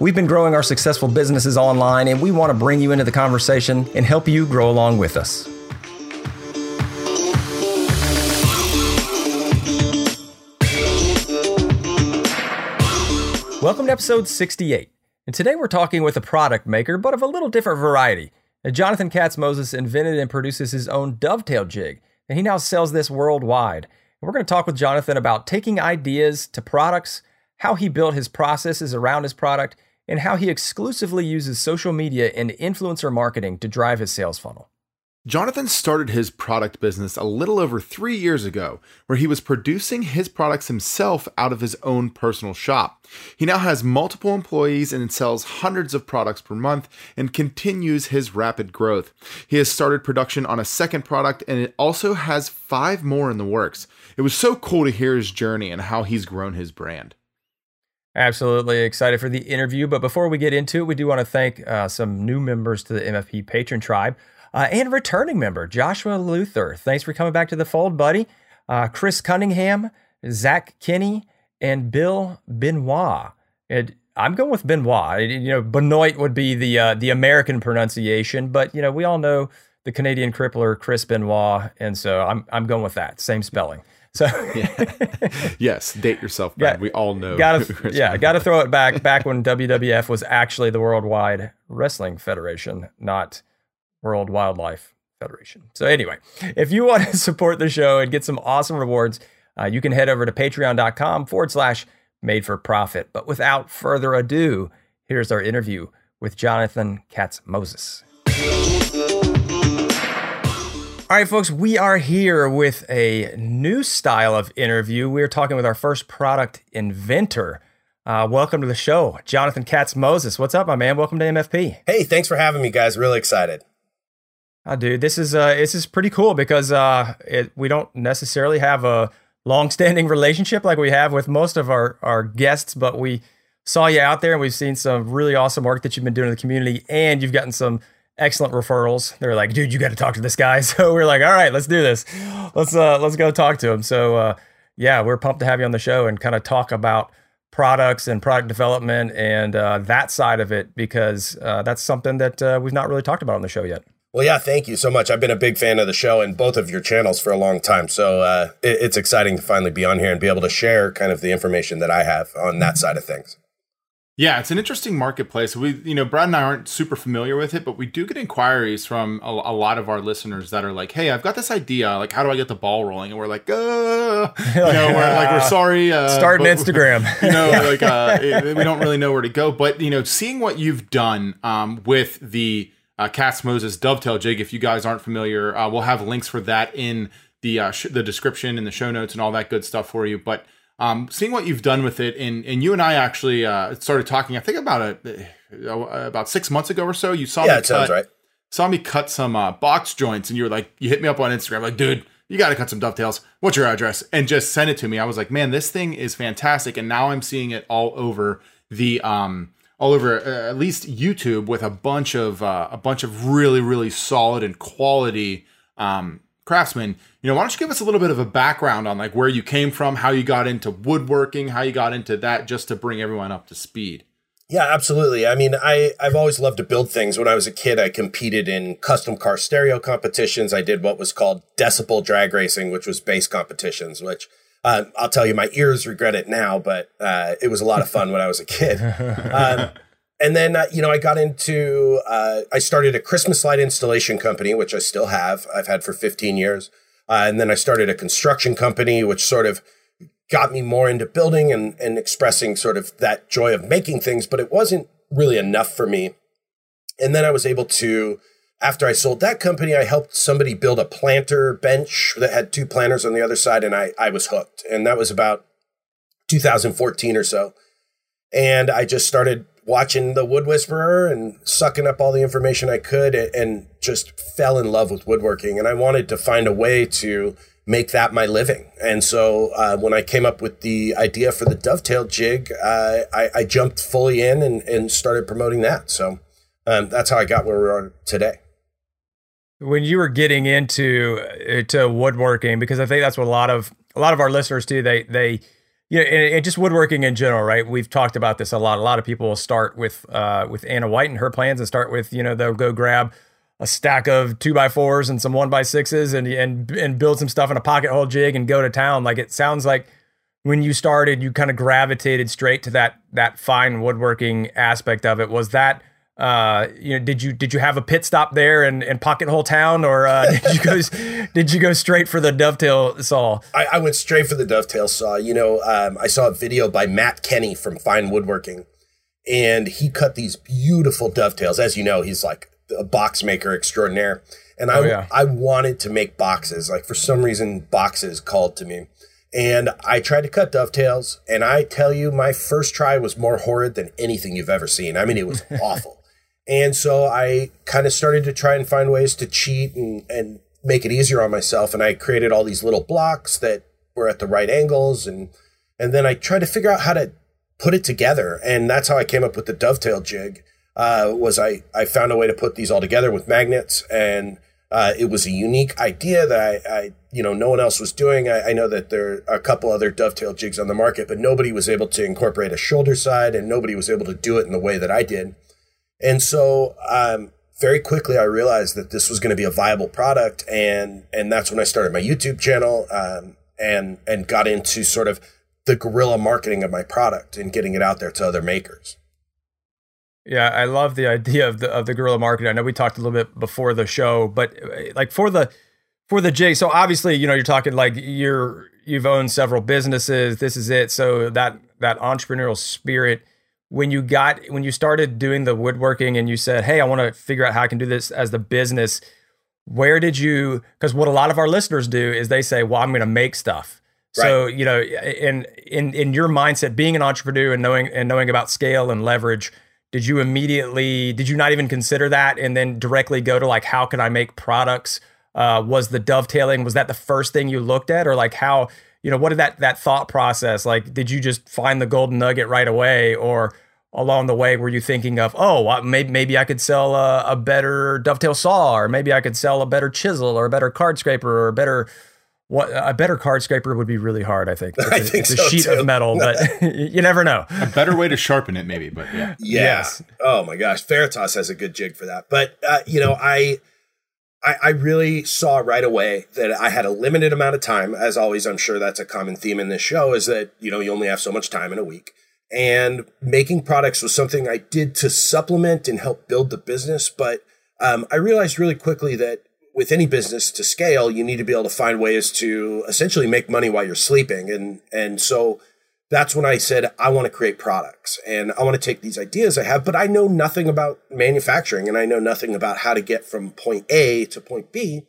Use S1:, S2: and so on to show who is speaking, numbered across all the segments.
S1: We've been growing our successful businesses online, and we want to bring you into the conversation and help you grow along with us. Welcome to episode 68. And today we're talking with a product maker, but of a little different variety. Jonathan Katz Moses invented and produces his own dovetail jig, and he now sells this worldwide. And we're going to talk with Jonathan about taking ideas to products, how he built his processes around his product, and how he exclusively uses social media and influencer marketing to drive his sales funnel.
S2: Jonathan started his product business a little over three years ago, where he was producing his products himself out of his own personal shop. He now has multiple employees and sells hundreds of products per month and continues his rapid growth. He has started production on a second product and it also has five more in the works. It was so cool to hear his journey and how he's grown his brand.
S1: Absolutely excited for the interview. But before we get into it, we do want to thank uh, some new members to the MFP Patreon Tribe uh, and returning member, Joshua Luther. Thanks for coming back to the fold, buddy. Uh, Chris Cunningham, Zach Kinney, and Bill Benoit. I'm going with Benoit. You know, Benoit would be the uh, the American pronunciation, but you know, we all know the Canadian crippler Chris Benoit, and so I'm I'm going with that same spelling. So
S2: yeah. yes, date yourself. Brad. we all know.
S1: Gotta, yeah, got to throw it back back when WWF was actually the Worldwide Wrestling Federation, not World Wildlife Federation. So anyway, if you want to support the show and get some awesome rewards, uh, you can head over to patreon.com forward slash made for profit. But without further ado, here's our interview with Jonathan Katz Moses. All right, folks, we are here with a new style of interview. We're talking with our first product inventor. Uh, welcome to the show, Jonathan Katz Moses. What's up, my man? Welcome to MFP.
S3: Hey, thanks for having me, guys. Really excited.
S1: Uh, dude, this is uh, this is pretty cool because uh, it, we don't necessarily have a long-standing relationship like we have with most of our our guests, but we saw you out there and we've seen some really awesome work that you've been doing in the community, and you've gotten some excellent referrals. They're like, dude, you got to talk to this guy. So we're like, all right, let's do this. Let's uh, let's go talk to him. So uh, yeah, we're pumped to have you on the show and kind of talk about products and product development and uh, that side of it because uh, that's something that uh, we've not really talked about on the show yet.
S3: Well, yeah, thank you so much. I've been a big fan of the show and both of your channels for a long time. So uh, it, it's exciting to finally be on here and be able to share kind of the information that I have on that side of things.
S2: Yeah, it's an interesting marketplace. We, you know, Brad and I aren't super familiar with it, but we do get inquiries from a, a, lot of our listeners that are like, "Hey, I've got this idea. Like, how do I get the ball rolling?" And we're like, "Uh, you know, we're like, we're sorry, uh,
S1: start an Instagram."
S2: you know, yeah. like uh, it, we don't really know where to go. But you know, seeing what you've done um, with the uh, Katz Moses dovetail jig, if you guys aren't familiar, uh, we'll have links for that in the uh, sh- the description and the show notes and all that good stuff for you. But um, seeing what you've done with it, and and you and I actually uh, started talking. I think about a uh, about six months ago or so. You saw
S3: yeah,
S2: me
S3: it cut, sounds right.
S2: Saw me cut some uh, box joints, and you were like, you hit me up on Instagram, like, dude, you got to cut some dovetails. What's your address? And just send it to me. I was like, man, this thing is fantastic, and now I'm seeing it all over the um all over uh, at least YouTube with a bunch of uh, a bunch of really really solid and quality um craftsmen you know why don't you give us a little bit of a background on like where you came from how you got into woodworking how you got into that just to bring everyone up to speed?
S3: Yeah absolutely. I mean i i've always loved to build things. When i was a kid i competed in custom car stereo competitions. I did what was called decibel drag racing which was bass competitions which uh, i'll tell you my ears regret it now but uh, it was a lot of fun when i was a kid. Um, and then uh, you know i got into uh, i started a christmas light installation company which i still have. I've had for 15 years. Uh, and then i started a construction company which sort of got me more into building and, and expressing sort of that joy of making things but it wasn't really enough for me. And then i was able to after i sold that company i helped somebody build a planter bench that had two planters on the other side and i, I was hooked. And that was about 2014 or so. And i just started watching the Wood Whisperer and sucking up all the information I could and, just fell in love with woodworking. And I wanted to find a way to make that my living. And so uh, when I came up with the idea for the dovetail jig, uh, I, I, jumped fully in and, and started promoting that. So um, that's how I got where we are today.
S1: When you were getting into uh, to woodworking, because I think that's what a lot of a lot of our listeners do. They they and, and, just woodworking in general, right? We've talked about this a lot. A lot of people will start with uh, with Ana White and her plans, and start with you know they'll go grab a stack of two by fours and some one by sixes, and and and build some stuff in a pocket hole jig and go to town. Like it sounds like when you started, you kind of gravitated straight to that that fine woodworking aspect of it. Was that uh, you know, did you did you have a pit stop there in, in Pocket Hole Town, or uh, did you go did you go straight for the dovetail saw?
S3: I, I went straight for the dovetail saw. You know, um, I saw a video by Matt Kenney from Fine Woodworking, and he cut these beautiful dovetails. As you know, he's like a box maker extraordinaire, and I oh, yeah. I wanted to make boxes. Like for some reason, boxes called to me. And I tried to cut dovetails, and I tell you, my first try was more horrid than anything you've ever seen. I mean, it was awful. And so I kind of started to try and find ways to cheat and, and make it easier on myself. And I created all these little blocks that were at the right angles. And, and then I tried to figure out how to put it together. And that's how I came up with the dovetail jig. Uh, was I, I found a way to put these all together with magnets and uh, it was a unique idea that I, I, you know, no one else was doing. I, I, know that there are a couple other dovetail jigs on the market, but nobody was able to incorporate a shoulder side and nobody was able to do it in the way that I did. And so um, very quickly I realized that this was going to be a viable product, and and that's when I started my YouTube channel um, and and got into sort of the guerrilla marketing of my product and getting it out there to other makers.
S1: Yeah, I love the idea of the of the guerrilla marketing. I know we talked a little bit before the show, but uh, like for the for the J, So obviously, you know, you're talking like you're you've owned several businesses. This is it. So that that entrepreneurial spirit when you got when you started doing the woodworking and you said, "Hey, I want to figure out how I can do this as the business." Where did you? Because what a lot of our listeners do is they say, "Well, I'm going to make stuff." Right. So you know, in in in your mindset, being an entrepreneur and knowing and knowing about scale and leverage, did you immediately? Did you not even consider that, and then directly go to like, how can I make products? Uh, was the dovetailing was that the first thing you looked at, or like how? You know, what did that that thought process like? Did you just find the golden nugget right away, or along the way were you thinking of, oh, maybe maybe I could sell a, a better dovetail saw, or maybe I could sell a better chisel, or a better card scraper, or a better what a better card scraper would be really hard, I think. It's, I think it's a so sheet too. of metal, but you never know.
S2: A better way to sharpen it, maybe, but yeah.
S3: yeah. Yes. Oh my gosh, Veritas has a good jig for that. But uh, you know, I I, I really saw right away that I had a limited amount of time. As always, I'm sure that's a common theme in this show is that, you know, you only have so much time in a week. And making products was something I did to supplement and help build the business. But um, I realized really quickly that with any business to scale, you need to be able to find ways to essentially make money while you're sleeping. And, and so that's when I said, I want to create products and I want to take these ideas I have, but I know nothing about manufacturing and I know nothing about how to get from point A to point B.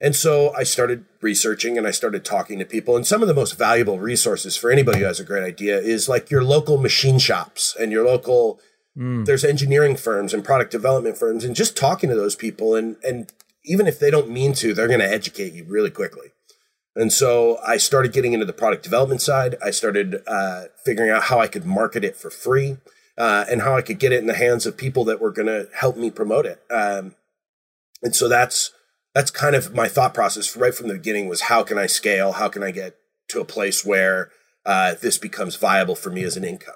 S3: And so I started researching and I started talking to people. And some of the most valuable resources for anybody who has a great idea is like your local machine shops and your local, mm. there's engineering firms and product development firms and just talking to those people. And, and even if they don't mean to, they're going to educate you really quickly. And so I started getting into the product development side. I started uh, figuring out how I could market it for free uh, and how I could get it in the hands of people that were going to help me promote it. Um, and so that's that's kind of my thought process right from the beginning was how can I scale? How can I get to a place where uh, this becomes viable for me as an income?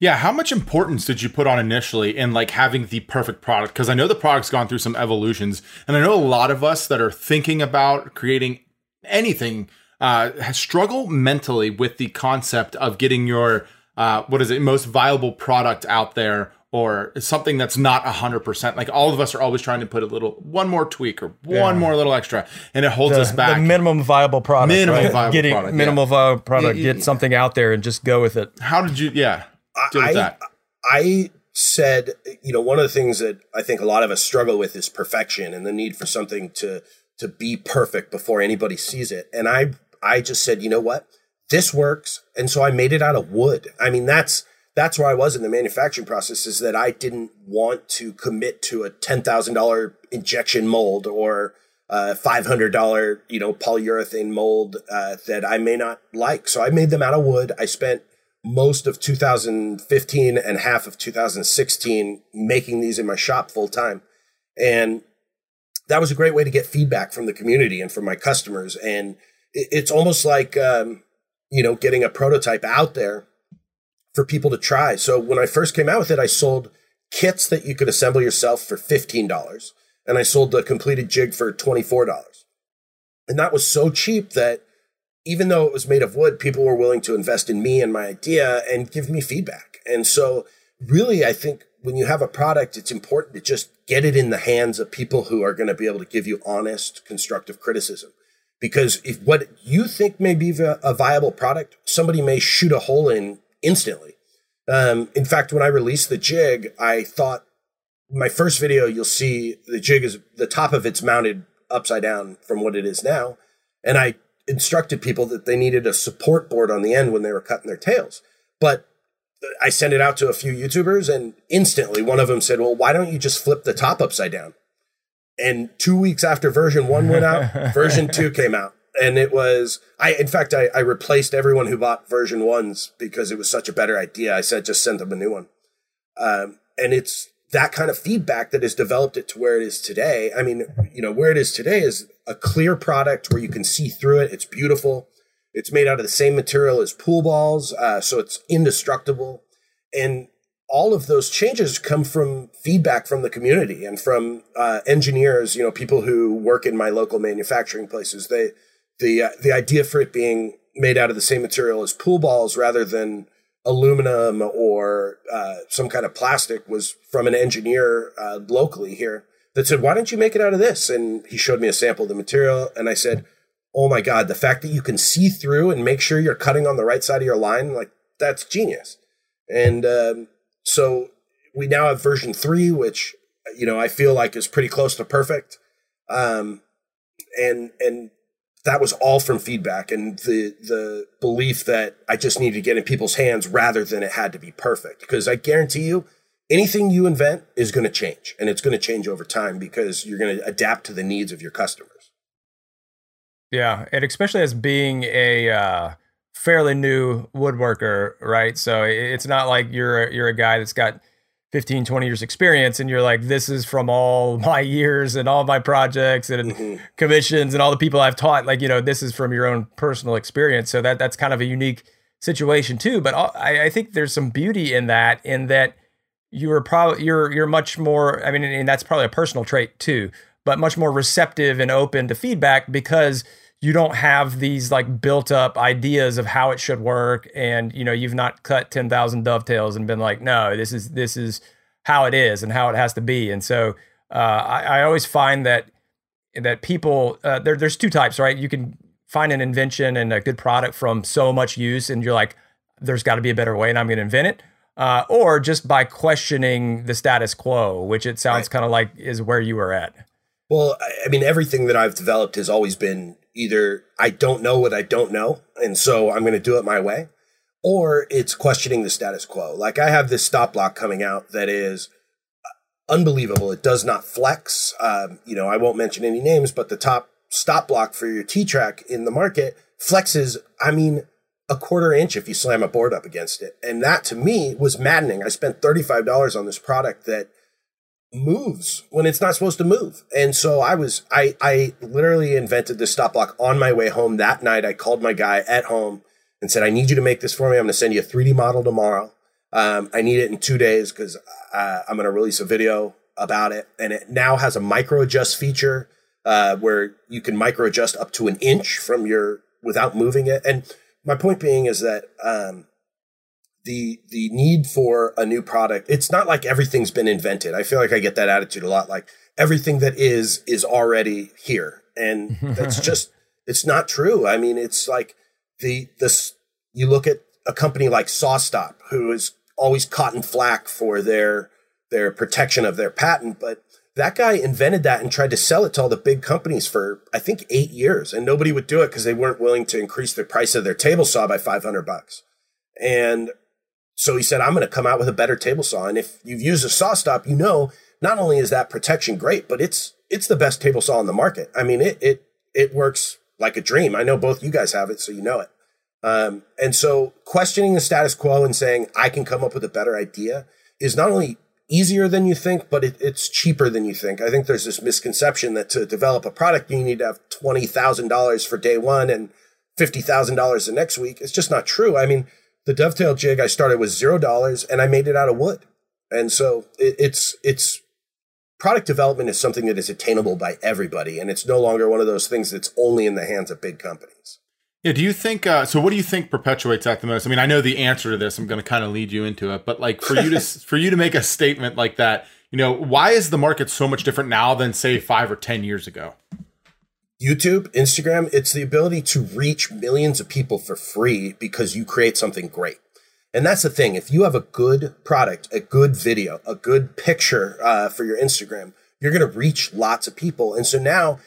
S2: Yeah, how much importance did you put on initially in like having the perfect product? Because I know the product's gone through some evolutions, and I know a lot of us that are thinking about creating anything uh, struggle mentally with the concept of getting your uh, what is it most viable product out there or something that's not 100% like all of us are always trying to put a little one more tweak or one yeah. more little extra and it holds
S1: the,
S2: us back
S1: the minimum viable product minimum right? viable getting product, minimal yeah. viable product get something out there and just go with it
S2: how did you yeah deal with
S3: I,
S2: that
S3: i said you know one of the things that i think a lot of us struggle with is perfection and the need for something to to be perfect before anybody sees it. And I I just said, you know what? This works. And so I made it out of wood. I mean, that's that's where I was in the manufacturing process is that I didn't want to commit to a $10,000 injection mold or a $500, you know, polyurethane mold uh, that I may not like. So I made them out of wood. I spent most of 2015 and half of 2016 making these in my shop full time. And that was a great way to get feedback from the community and from my customers. And it's almost like, um, you know, getting a prototype out there for people to try. So when I first came out with it, I sold kits that you could assemble yourself for $15 and I sold the completed jig for $24. And that was so cheap that even though it was made of wood, people were willing to invest in me and my idea and give me feedback. And so really, I think when you have a product, it's important to just get it in the hands of people who are going to be able to give you honest, constructive criticism. Because if what you think may be a viable product, somebody may shoot a hole in instantly. Um, in fact, when I released the jig, I thought my first video, you'll see the jig is the top of it's mounted upside down from what it is now. And I instructed people that they needed a support board on the end when they were cutting their tails. But I sent it out to a few YouTubers and instantly one of them said, well, why don't you just flip the top upside down? And two weeks after version one went out, version two came out and it was I in fact I, I replaced everyone who bought version ones because it was such a better idea. I said just send them a new one. Um, and it's that kind of feedback that has developed it to where it is today. I mean, you know, where it is today is a clear product where you can see through it. It's beautiful. It's made out of the same material as pool balls, uh, so it's indestructible. And all of those changes come from feedback from the community and from uh, engineers. You know, people who work in my local manufacturing places. They the uh, the idea for it being made out of the same material as pool balls rather than aluminum or uh, some kind of plastic was from an engineer uh, locally here that said, "Why don't you make it out of this?" And he showed me a sample of the material, and I said, "Oh my god, the fact that you can see through and make sure you're cutting on the right side of your line, like that's genius." And um, so we now have version three, which you know I feel like is pretty close to perfect. Um, and and that was all from feedback and the the belief that I just needed to get in people's hands rather than it had to be perfect. Because I guarantee you, anything you invent is going to change, and it's going to change over time because you're going to adapt to the needs of your customers.
S1: Yeah, and especially as being a uh, fairly new woodworker, right? So it's not like you're you're a guy that's got 15 20 years experience and you're like this is from all my years and all my projects and mm-hmm. commissions and all the people I've taught like you know this is from your own personal experience so that that's kind of a unique situation too but I, I think there's some beauty in that in that you're probably you're you're much more I mean and that's probably a personal trait too but much more receptive and open to feedback because you don't have these like built up ideas of how it should work. And you know you've not cut 10,000 dovetails and been like no this is this is how it is and how it has to be. And so uh, I, I, always find that that people uh, there, there's two types right? You can find an invention and a good product from so much use and you're like there's got to be a better way and i'm going to invent it. Uh, or just by questioning the status quo which it sounds right. kind of like is where you were at
S3: well i mean everything that i've developed has always been either I don't know what I don't know, and so I'm going to do it my way, or it's questioning the status quo. Like I have this stop block coming out that is unbelievable. It does not flex. Um, you know, I won't mention any names, but the top stop block for your T track in the market flexes. I mean, a quarter inch if you slam a board up against it. And that to me was maddening. I spent $35 on this product that moves when it's not supposed to move. And so I was, I, I literally invented this stop block on my way home that night. I called my guy at home and said, I need you to make this for me. I'm going to send you a 3D model tomorrow. Um, I need it in two days because uh, I'm going to release a video about it. And it now has a micro adjust feature uh, where you can micro adjust up to an inch from your without moving it. And my point being is that um, the the need for a new product. It's not like everything's been invented. I feel like i get that attitude a lot like everything that is is already here. And that's just it's not true. I mean it's like the this you look at a company like SawStop who is always caught in flack for their their protection of their patent but that guy invented that and tried to sell it to all the big companies for i think 8 years and nobody would do it because they weren't willing to increase the price of their table saw by 500 bucks. And so he said, I'm going to come out with a better table saw. And if you've used a SawStop, you know, not only is that protection great, but it's, it's the best table saw on the market. I mean, it, it, it works like a dream. I know both you guys have it, so you know it. Um, and so questioning the status quo and saying, I can come up with a better idea is not only easier than you think, but it, it's cheaper than you think. I think there's this misconception that to develop a product, you need to have $20,000 for day one and $50,000 the next week. It's just not true. I mean, the dovetail jig I started with zero dollars and I made it out of wood. And so it, it's, it's, product development is something that is attainable by everybody. And it's no longer one of those things that's only in the hands of big companies.
S2: Yeah. Do you think, uh, so what do you think perpetuates that the most? I mean, I know the answer to this, I'm going to kind of lead you into it, but like for you to, for you to make a statement like that, you know, why is the market so much different now than say five or 10 years ago?
S3: YouTube, Instagram, it's the ability to reach millions of people for free because you create something great. And that's the thing. If you have a good product, a good video, a good picture uh, for your Instagram, you're going to reach lots of people. And so now,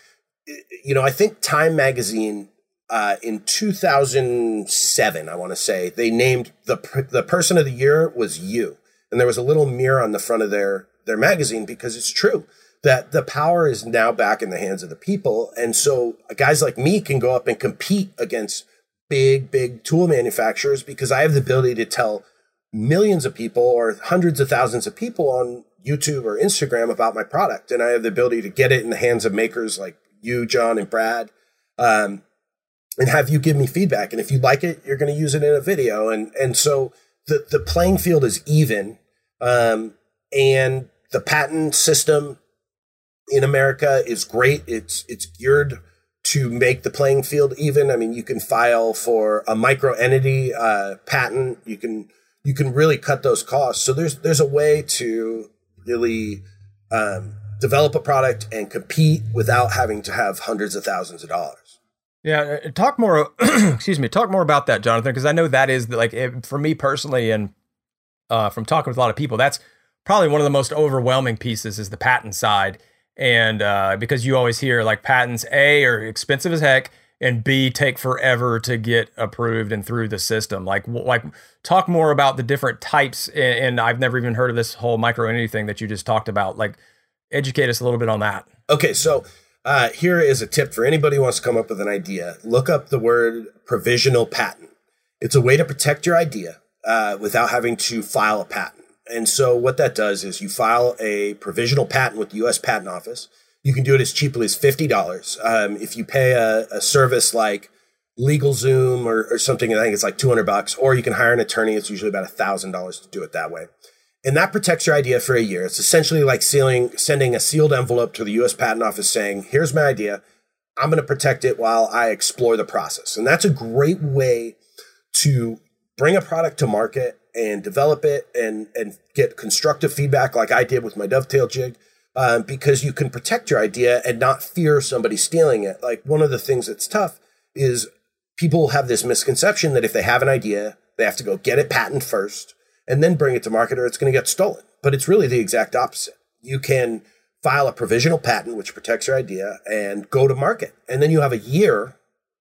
S3: you know, I think Time Magazine uh, in 2007, I want to say, they named the the person of the year was you, and there was a little mirror on the front of their their magazine because it's true that the power is now back in the hands of the people. And so guys like me can go up and compete against big, big tool manufacturers because I have the ability to tell millions of people or hundreds of thousands of people on YouTube or Instagram about my product. And I have the ability to get it in the hands of makers like you, John, and Brad. Um, and have you give me feedback. And if you like it, you're going to use it in a video. And, and so the, the playing field is even. Um, and the patent system in America is great. It's it's geared to make the playing field even. I mean, you can file for a micro entity uh, patent. You can you can really cut those costs. So there's there's a way to really um, develop a product and compete without having to have hundreds of thousands of dollars.
S1: Yeah, uh, talk more. excuse me, talk more about that, Jonathan, because I know that is like for me personally, and uh, from talking with a lot of people, that's probably one of the most overwhelming pieces is the patent side and uh, because you always hear like patents a are expensive as heck and b take forever to get approved and through the system. Like like talk more about the different types and i've never even heard of this whole micro anything that you just talked about. Like educate us a little bit on that.
S3: Okay so uh, here is a tip for anybody who wants to come up with an idea. Look up the word provisional patent. It's a way to protect your idea uh, without having to file a patent and so what that does is you file a provisional patent with the U.S. Patent Office. You can do it as cheaply as fifty dollars. Um, if you pay a, a service like LegalZoom or, or something, I think it's like two hundred bucks, or you can hire an attorney. It's usually about thousand dollars to do it that way, and that protects your idea for a year. It's essentially like sealing, sending a sealed envelope to the U.S. Patent Office saying, "Here's my idea. I'm going to protect it while I explore the process," and that's a great way to bring a product to market and develop it and and get constructive feedback like I did with my dovetail jig. Um, because you can protect your idea and not fear somebody stealing it. Like one of the things that's tough is people have this misconception that if they have an idea, they have to go get it patent first and then bring it to market or it's going to get stolen. But it's really the exact opposite. You can file a provisional patent which protects your idea and go to market. And then you have a year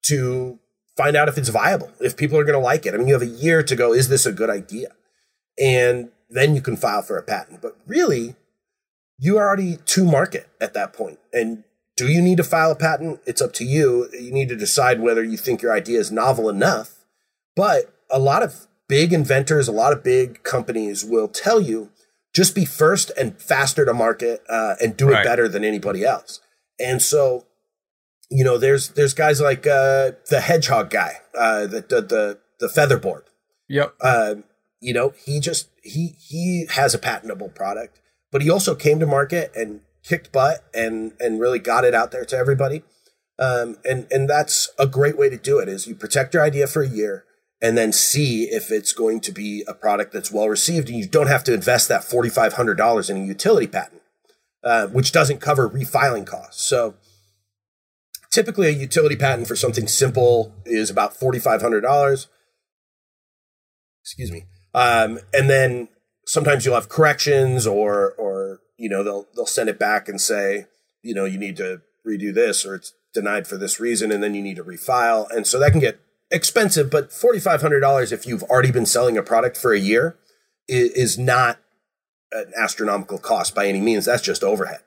S3: to find out if it's viable, if people are going to like it. I mean, you have a year to go, is this a good idea? And then you can file for a patent. But really, you are already to market at that point. And do you need to file a patent? It's up to you. You need to decide whether you think your idea is novel enough. But a lot of big inventors, a lot of big companies will tell you just be first and faster to market uh, and do it better than anybody else. And so you know, there's there's guys like uh, the hedgehog guy, uh, the, the the the featherboard.
S1: Yep.
S3: Uh, you know, he just he he has a patentable product, but he also came to market and kicked butt and and really got it out there to everybody. Um, and and that's a great way to do it. Is you protect your idea for a year and then see if it's going to be a product that's well received, and you don't have to invest that forty five hundred dollars in a utility patent, uh, which doesn't cover refiling costs. So Typically, a utility patent for something simple is about $4,500. Excuse me. Um, and then sometimes you'll have corrections or, or, you know, they'll, they'll send it back and say, you know, you need to redo this or it's denied for this reason. And then you need to refile. And so that can get expensive, but $4,500 if you've already been selling a product for a year is, is not an astronomical cost by any means. That's just overhead.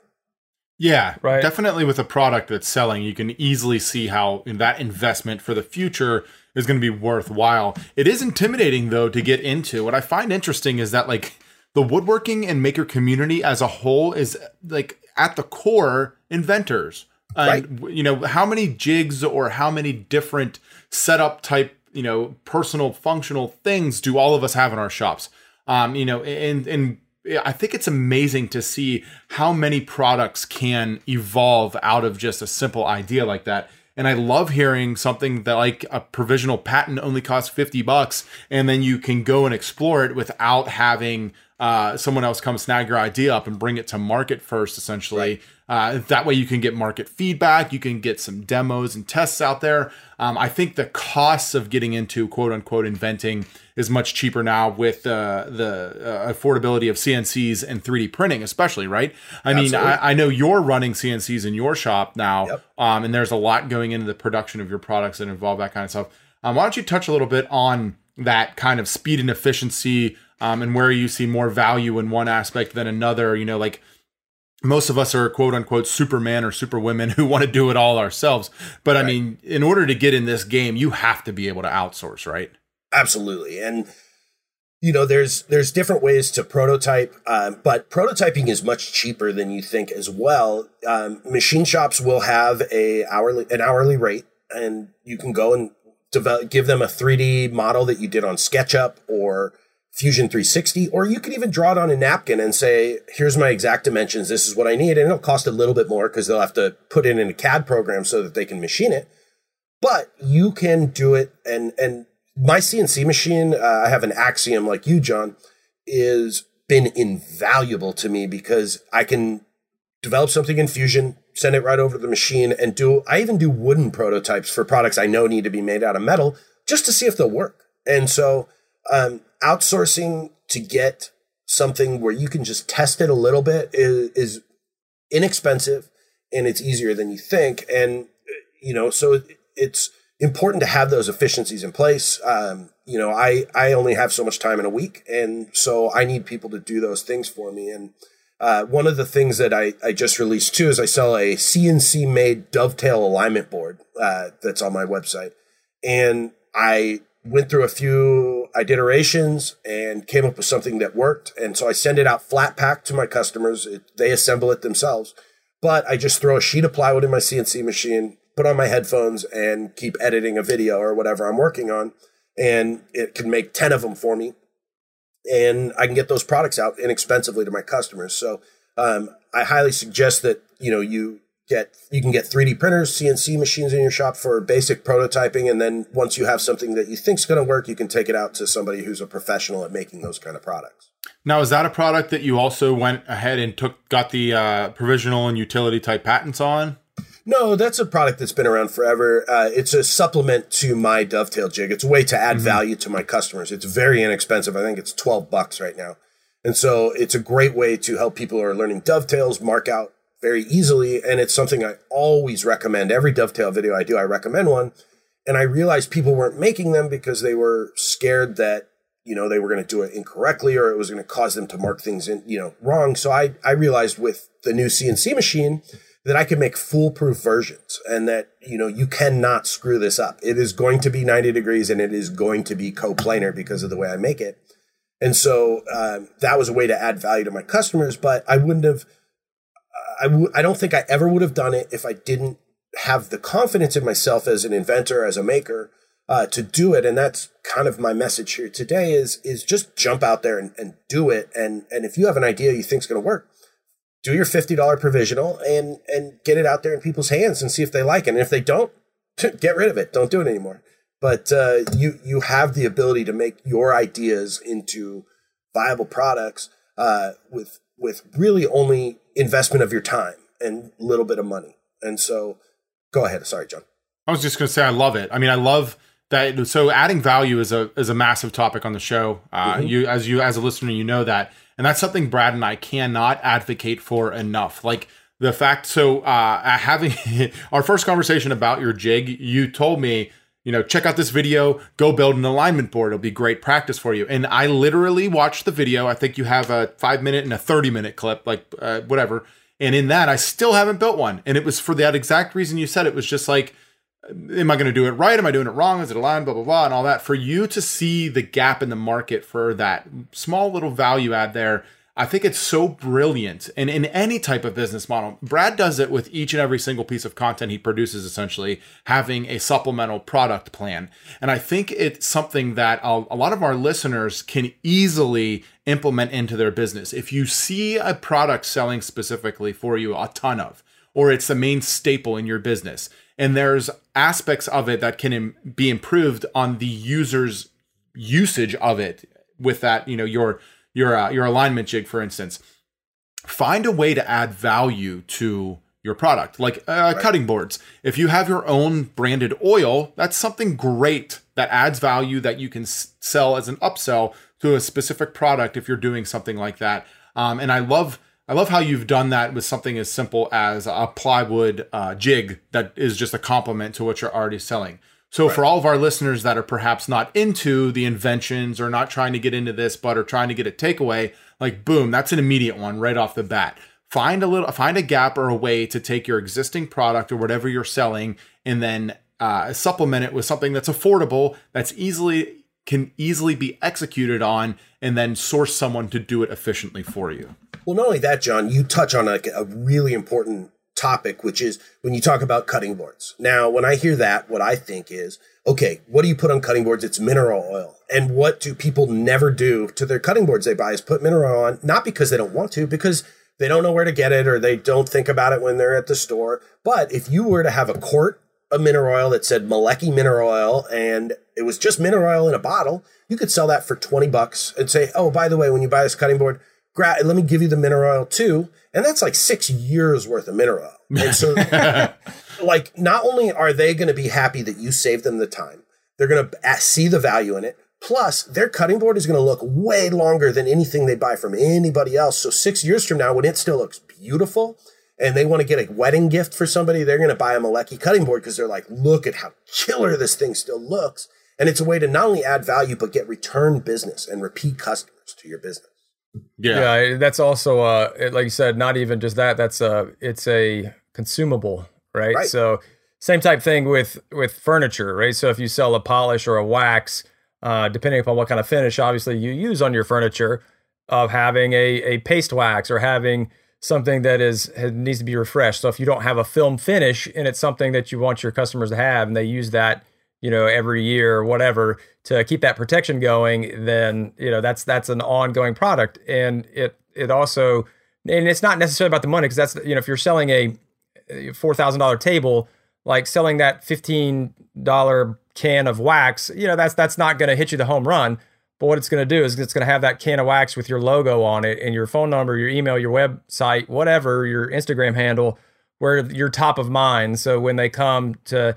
S2: Yeah,
S1: Right.
S2: Definitely with a product that's selling, you can easily see how that investment for the future is going to be worthwhile. It is intimidating though to get into. What I find interesting is that like the woodworking and maker community as a whole is like at the core inventors. And you know, how many jigs or how many different setup type, you know, personal functional things do all of us have in our shops? Um, you know, and and I think it's amazing to see how many products can evolve out of just a simple idea like that. And I love hearing something that like a provisional patent only costs 50 bucks and then you can go and explore it without having uh, someone else come snag your idea up and bring it to market first, essentially. Uh, that way you can get market feedback, you can get some demos and tests out there. Um, I think the costs of getting into quote unquote inventing is much cheaper now with uh, the uh, affordability of CNCs and 3D printing, especially, right? I mean, I, I know you're running CNCs in your shop now,
S3: Yep.
S2: um, and there's a lot going into the production of your products that involve that kind of stuff. Um, why don't you touch a little bit on that kind of speed and efficiency um, and where you see more value in one aspect than another? You know, like most of us are quote unquote superman or superwomen who want to do it all ourselves. But I mean, in order to get in this game, you have to be able to outsource, right?
S3: Absolutely. And you know, there's there's different ways to prototype, um, but prototyping is much cheaper than you think as well. Um, machine shops will have a hourly an hourly rate, and you can go and develop, give them a 3D model that you did on SketchUp or Fusion 360, or you can even draw it on a napkin and say, "Here's my exact dimensions. This is what I need," and it'll cost a little bit more because they'll have to put it in a CAD program so that they can machine it. But you can do it and and my cnc machine uh, i have an axiom like you john is been invaluable to me because i can develop something in fusion send it right over to the machine and do i even do wooden prototypes for products i know need to be made out of metal just to see if they'll work. And so um, outsourcing to get something where you can just test it a little bit is, is inexpensive and it's easier than you think. And, you know, so it- it's important to have those efficiencies in place. Um, you know, I, I only have so much time in a week. And so I need people to do those things for me. And, uh, one of the things that I, I just released too is I sell a CNC made dovetail alignment board uh, that's on my website. And I went through a few iterations and came up with something that worked. And so I send it out flat pack to my customers. It, they assemble it themselves. But I just throw a sheet of plywood in my CNC machine, put on my headphones, and keep editing a video or whatever I'm working on. And it can make 10 of them for me. And I can get those products out inexpensively to my customers. So um, I highly suggest that, you know, you get you can get 3D printers, CNC machines in your shop for basic prototyping, and then once you have something that you think's going to work, you can take it out to somebody who's a professional at making those kind of products.
S2: Now, is that a product that you also went ahead and took got the uh, provisional and utility type patents on?
S3: No, that's a product that's been around forever. Uh, it's a supplement to my dovetail jig. It's a way to add value to my customers. It's very inexpensive. I think it's 12 bucks right now. And so it's a great way to help people who are learning dovetails mark out very easily. And it's something I always recommend. Every dovetail video I do, I recommend one. And I realized people weren't making them because they were scared that, you know, they were going to do it incorrectly or it was going to cause them to mark things in, you know, wrong. So I, I realized with the new CNC machine that I could make foolproof versions and that, you know, you cannot screw this up. It is going to be 90 degrees and it is going to be coplanar because of the way I make it. And so um, that was a way to add value to my customers, but I wouldn't have, I w- I don't think I ever would have done it if I didn't have the confidence in myself as an inventor, as a maker, uh, to do it. And that's kind of my message here today is, is just jump out there and, and do it. And, and if you have an idea you think's going to work, do your $50 provisional and, and get it out there in people's hands and see if they like it. And if they don't, get rid of it. Don't do it anymore. But uh, you, you have the ability to make your ideas into viable products uh, with, with really only investment of your time and a little bit of money. And so go ahead. Sorry, John.
S2: I was just going to say I love it. I mean, I love that. So adding value is a is a massive topic on the show. Uh, You as you as a listener, you know that, and that's something Brad and I cannot advocate for enough. Like the fact. So uh, having our first conversation about your jig, you told me you know, check out this video, go build an alignment board. It'll be great practice for you. And I literally watched the video. I think you have a five minute and a 30 minute clip, like uh, whatever. And in that, I still haven't built one. And it was for that exact reason you said. It was just like, am I going to do it right? Am I doing it wrong? Is it aligned? Blah, blah, blah, and all that. For you to see the gap in the market for that small little value add there, I think it's so brilliant. And in any type of business model, Brad does it with each and every single piece of content he produces, essentially having a supplemental product plan. And I think it's something that a lot of our listeners can easily implement into their business. If you see a product selling specifically for you a ton of, or it's the main staple in your business, and there's aspects of it that can be improved on the user's usage of it with that, you know, your your uh, your alignment jig, for instance, find a way to add value to your product, like uh, right. cutting boards. If you have your own branded oil, that's something great that adds value that you can s- sell as an upsell to a specific product if you're doing something like that. Um, and I love I love how you've done that with something as simple as a plywood uh, jig that is just a complement to what you're already selling. So, right. for all of our listeners that are perhaps not into the inventions or not trying to get into this, but are trying to get a takeaway, like boom, that's an immediate one right off the bat. Find a little, find a gap or a way to take your existing product or whatever you're selling, and then uh, supplement it with something that's affordable, that's easily can easily be executed on, and then source someone to do it efficiently for you.
S3: Well, not only that, John, you touch on a, a really important topic, which is when you talk about cutting boards. Now, when I hear that, what I think is, okay, what do you put on cutting boards? It's mineral oil. And what do people never do to their cutting boards they buy is put mineral on, not because they don't want to, because they don't know where to get it or they don't think about it when they're at the store. But if you were to have a quart of mineral oil that said Malecki mineral oil and it was just mineral oil in a bottle, you could sell that for 20 bucks and say, oh, by the way, when you buy this cutting board, gra- let me give you the mineral oil too. And that's like six years worth of mineral oil. And so, like, not only are they going to be happy that you saved them the time, they're going to see the value in it. Plus, their cutting board is going to look way longer than anything they buy from anybody else. So, six years from now, when it still looks beautiful and they want to get a wedding gift for somebody, they're going to buy a Malecki cutting board because they're like, look at how killer this thing still looks. And it's a way to not only add value, but get return business and repeat customers to your business.
S1: Yeah. yeah, that's also uh, like you said, not even just that. That's a it's a consumable, right? right? So same type thing with with furniture, right? So if you sell a polish or a wax, uh, depending upon what kind of finish, obviously you use on your furniture, of having a a paste wax or having something that is needs to be refreshed. So if you don't have a film finish and it's something that you want your customers to have, and they use that you know, every year or whatever to keep that protection going, then you know that's that's an ongoing product, and it it also and it's not necessarily about the money because that's you know if you're selling a four thousand dollar table, like selling that fifteen dollar can of wax, you know that's that's not going to hit you the home run. But what it's going to do is it's going to have that can of wax with your logo on it and your phone number, your email, your website, whatever, your Instagram handle, where you're top of mind. So when they come to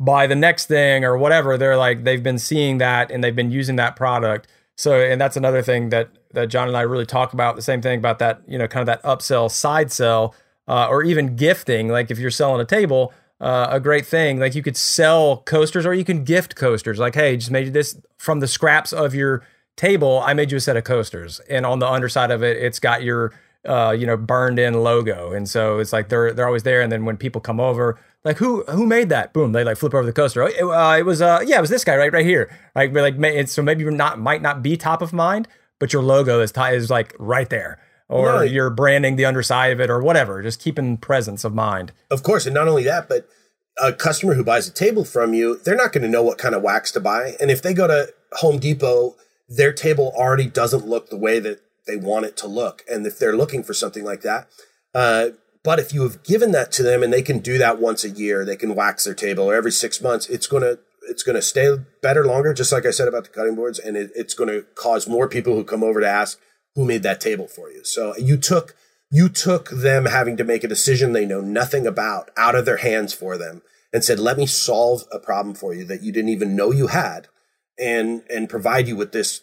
S1: buy the next thing or whatever they're like they've been seeing that and they've been using that product. So and that's another thing that that john and i really talk about the same thing about that you know kind of that upsell side sell uh, or even gifting. Like if you're selling a table uh, a great thing like you could sell coasters or you can gift coasters. Like hey just made this from the scraps of your table i made you a set of coasters. And on the underside of it it's got your uh, you know burned in logo. And so it's like they're they're always there. And then when people come over like who who made that? Boom! They like flip over the coaster. Oh, it, uh, it was uh yeah, it was this guy right right here. Like like so maybe you're not might not be top of mind, but your logo is t- is like right there, or you're branding the underside of it or whatever. Just keeping presence of mind.
S3: Of course, and not only that, but a customer who buys a table from you, they're not going to know what kind of wax to buy, and if they go to Home Depot, their table already doesn't look the way that they want it to look, and if they're looking for something like that. Uh, but if you have given that to them and they can do that once a year, they can wax their table or every six months, it's going to it's going to stay better longer, just like I said about the cutting boards, and it, it's going to cause more people who come over to ask who made that table for you. So you took you took them having to make a decision they know nothing about out of their hands for them and said, "Let me solve a problem for you that you didn't even know you had, and and provide you with this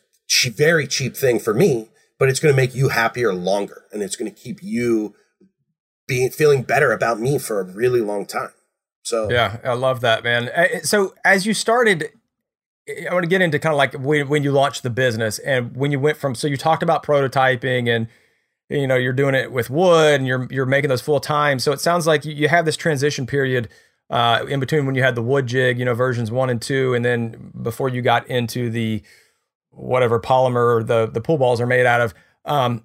S3: very cheap thing for me, but it's going to make you happier longer, and it's going to keep you." Being feeling better about me for a really long time. So
S1: yeah, I love that, man. So as you started, I want to get into kind of like when, when you launched the business and when you went from, so you talked about prototyping and, you know, you're doing it with wood and you're, you're making those full time. So it sounds like you have this transition period uh, in between when you had the wood jig, you know, versions one and two, and then before you got into the whatever polymer the the pool balls are made out of. Um,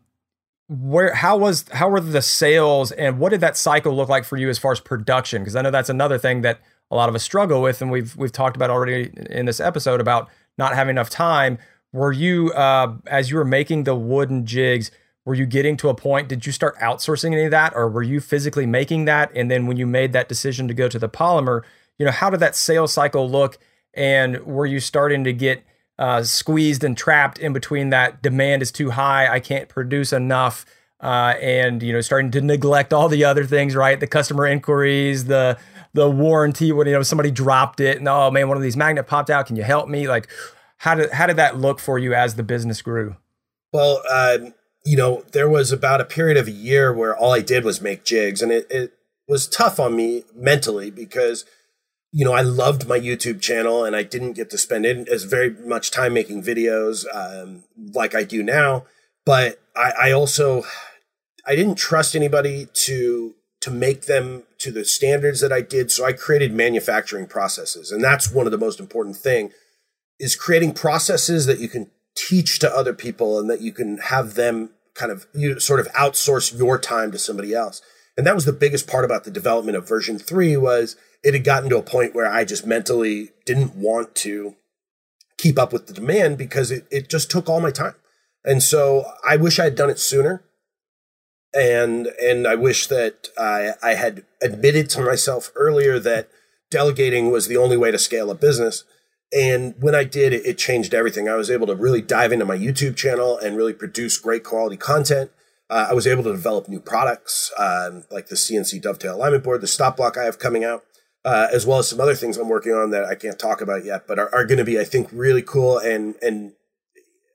S1: where how was how were the sales and what did that cycle look like for you as far as production? Because I know that's another thing that a lot of us struggle with, and we've we've talked about already in this episode about not having enough time. Were you uh, as you were making the wooden jigs? Were you getting to a point? Did you start outsourcing any of that, or were you physically making that? And then when you made that decision to go to the polymer, you know, how did that sales cycle look? And were you starting to get uh, squeezed and trapped in between that demand is too high, I can't produce enough, uh, and you know, starting to neglect all the other things, right? The customer inquiries, the the warranty when you know somebody dropped it, and oh man, one of these magnet popped out. Can you help me? Like, how did how did that look for you as the business grew?
S3: Well, um, you know, there was about a period of a year where all I did was make jigs, and it, it was tough on me mentally because, you know, I loved my YouTube channel and I didn't get to spend as very much time making videos um, like I do now. But I, I also, I didn't trust anybody to to make them to the standards that I did. So I created manufacturing processes, and that's one of the most important thing is creating processes that you can teach to other people and that you can have them kind of you sort of outsource your time to somebody else. And that was the biggest part about the development of version 3 was it had gotten to a point where I just mentally didn't want to keep up with the demand because it, it just took all my time. And so I wish I had done it sooner. And and I wish that I I had admitted to myself earlier that delegating was the only way to scale a business and when I did, it, it, changed everything. I was able to really dive into my YouTube channel and really produce great quality content. Uh, I was able to develop new products um, like the CNC dovetail alignment board, the stop block I have coming out, uh, as well as some other things I'm working on that I can't talk about yet, but are, are going to be, I think, really cool and and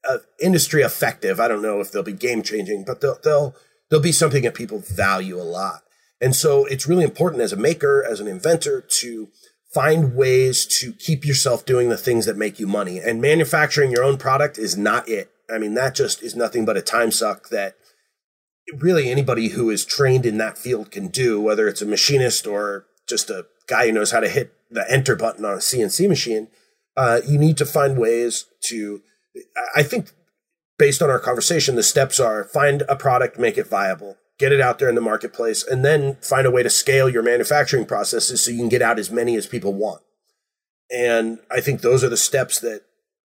S3: uh, industry effective. I don't know if they'll be game changing, but they'll they'll they'll be something that people value a lot. And so it's really important as a maker, as an inventor, to find ways to keep yourself doing the things that make you money. And manufacturing your own product is not it. I mean, that just is nothing but a time suck that really anybody who is trained in that field can do, whether it's a machinist or just a guy who knows how to hit the enter button on a CNC machine. Uh, you need to find ways to, I think, based on our conversation, the steps are find a product, make it viable, get it out there in the marketplace, and then find a way to scale your manufacturing processes so you can get out as many as people want. And I think those are the steps that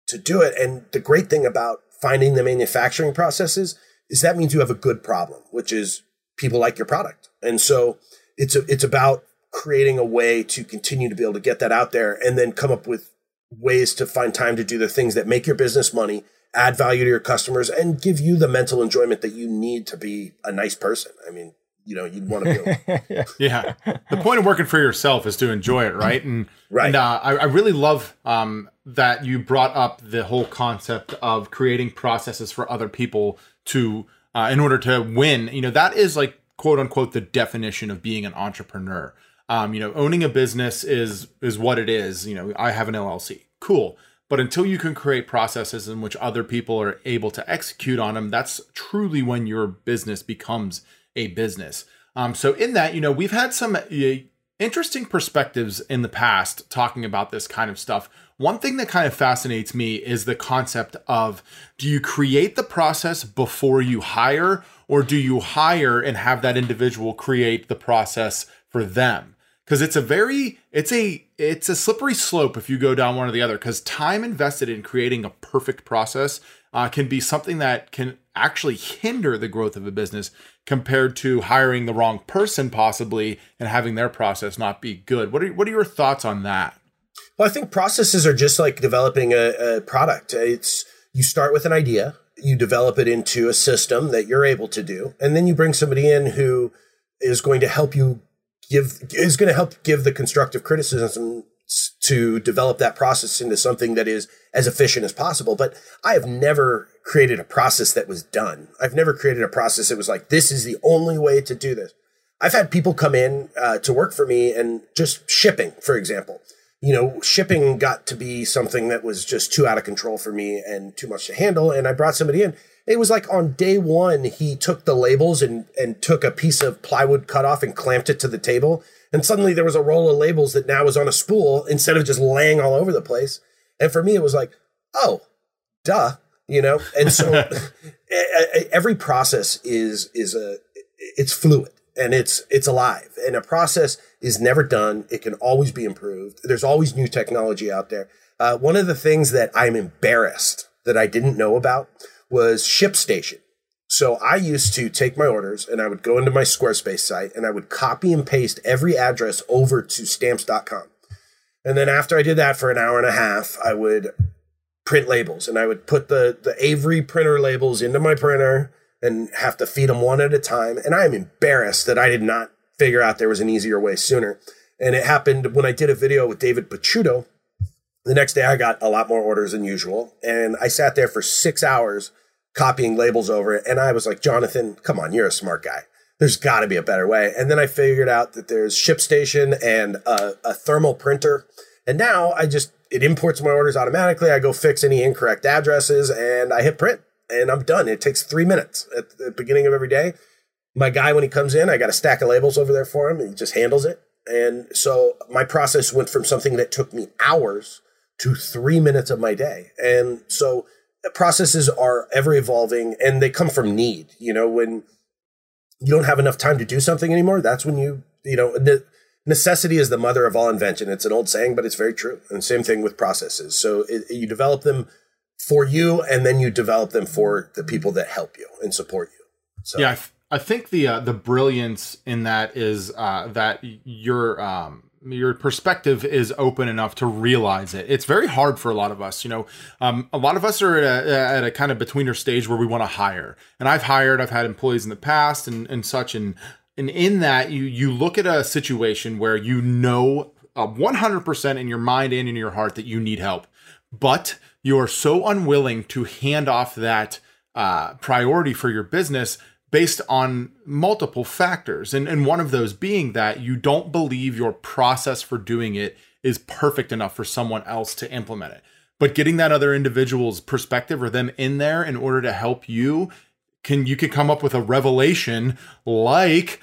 S3: to do it. And the great thing about finding the manufacturing processes is that means you have a good problem, which is people like your product. And so it's a, it's about creating a way to continue to be able to get that out there and then come up with ways to find time to do the things that make your business money add value to your customers and give you the mental enjoyment that you need to be a nice person. I mean, you know, you'd want to
S2: be. yeah. The point of working for yourself is to enjoy it, right? And right. And uh, I, I, really love um, that you brought up the whole concept of creating processes for other people to, uh, in order to win. You know, that is like quote unquote the definition of being an entrepreneur. Um, you know, owning a business is is what it is. You know, I have an LLC. Cool. But until you can create processes in which other people are able to execute on them, that's truly when your business becomes a business. Um, so, in that, you know, we've had some uh, interesting perspectives in the past talking about this kind of stuff. One thing that kind of fascinates me is the concept of do you create the process before you hire, or do you hire and have that individual create the process for them? Because it's a very it's a it's a slippery slope if you go down one or the other because time invested in creating a perfect process uh, can be something that can actually hinder the growth of a business compared to hiring the wrong person possibly and having their process not be good. What are, what are your thoughts on that?
S3: Well i think processes are just like developing a, a product. It's you start with an idea you develop it into a system that you're able to do and then you bring somebody in who is going to help you give is going to help give the constructive criticism to develop that process into something that is as efficient as possible. But I have never created a process that was done. I've never created a process that was like, this is the only way to do this. I've had people come in uh, to work for me and just shipping, for example. You know, shipping got to be something that was just too out of control for me and too much to handle. And I brought somebody in. It was like on day one, he took the labels and, and took a piece of plywood cut off and clamped it to the table. And suddenly there was a roll of labels that now was on a spool instead of just laying all over the place. And for me, it was like, oh, duh, you know? And so every process is, is a, it's fluid and it's it's alive and a process is never done it can always be improved there's always new technology out there uh, one of the things that i'm embarrassed that i didn't know about was shipstation so i used to take my orders and i would go into my squarespace site and i would copy and paste every address over to stamps.com and then after i did that for an hour and a half i would print labels and i would put the the avery printer labels into my printer and have to feed them one at a time. And I am embarrassed that I did not figure out there was an easier way sooner. And it happened when I did a video with David Picciuto. The next day, I got a lot more orders than usual. And I sat there for six hours copying labels over it. And I was like, Jonathan, come on, you're a smart guy. There's got to be a better way. And then I figured out that there's ShipStation and a, a thermal printer. And now I just, it imports my orders automatically. I go fix any incorrect addresses and I hit print and I'm done. It takes three minutes at the beginning of every day. My guy, when he comes in, I got a stack of labels over there for him, and he just handles it. And so my process went from something that took me hours to three minutes of my day. And so processes are ever evolving and they come from need. You know, when you don't have enough time to do something anymore, that's when you, you know, necessity is the mother of all invention. It's an old saying, but it's very true. And same thing with processes. So it, you develop them for you and then you develop them for the people that help you and support you
S2: so yeah I think the uh, the brilliance in that is uh, that your um, your perspective is open enough to realize it. It's very hard for a lot of us. You know, um, a lot of us are at a, at a kind of betweener stage where we want to hire. And I've hired, I've had employees in the past and, and such. And, and in that, you, you look at a situation where you know uh, 100% in your mind and in your heart that you need help. But you are so unwilling to hand off that uh, priority for your business based on multiple factors. And, and one of those being that you don't believe your process for doing it is perfect enough for someone else to implement it. But getting that other individual's perspective or them in there in order to help you can you can come up with a revelation like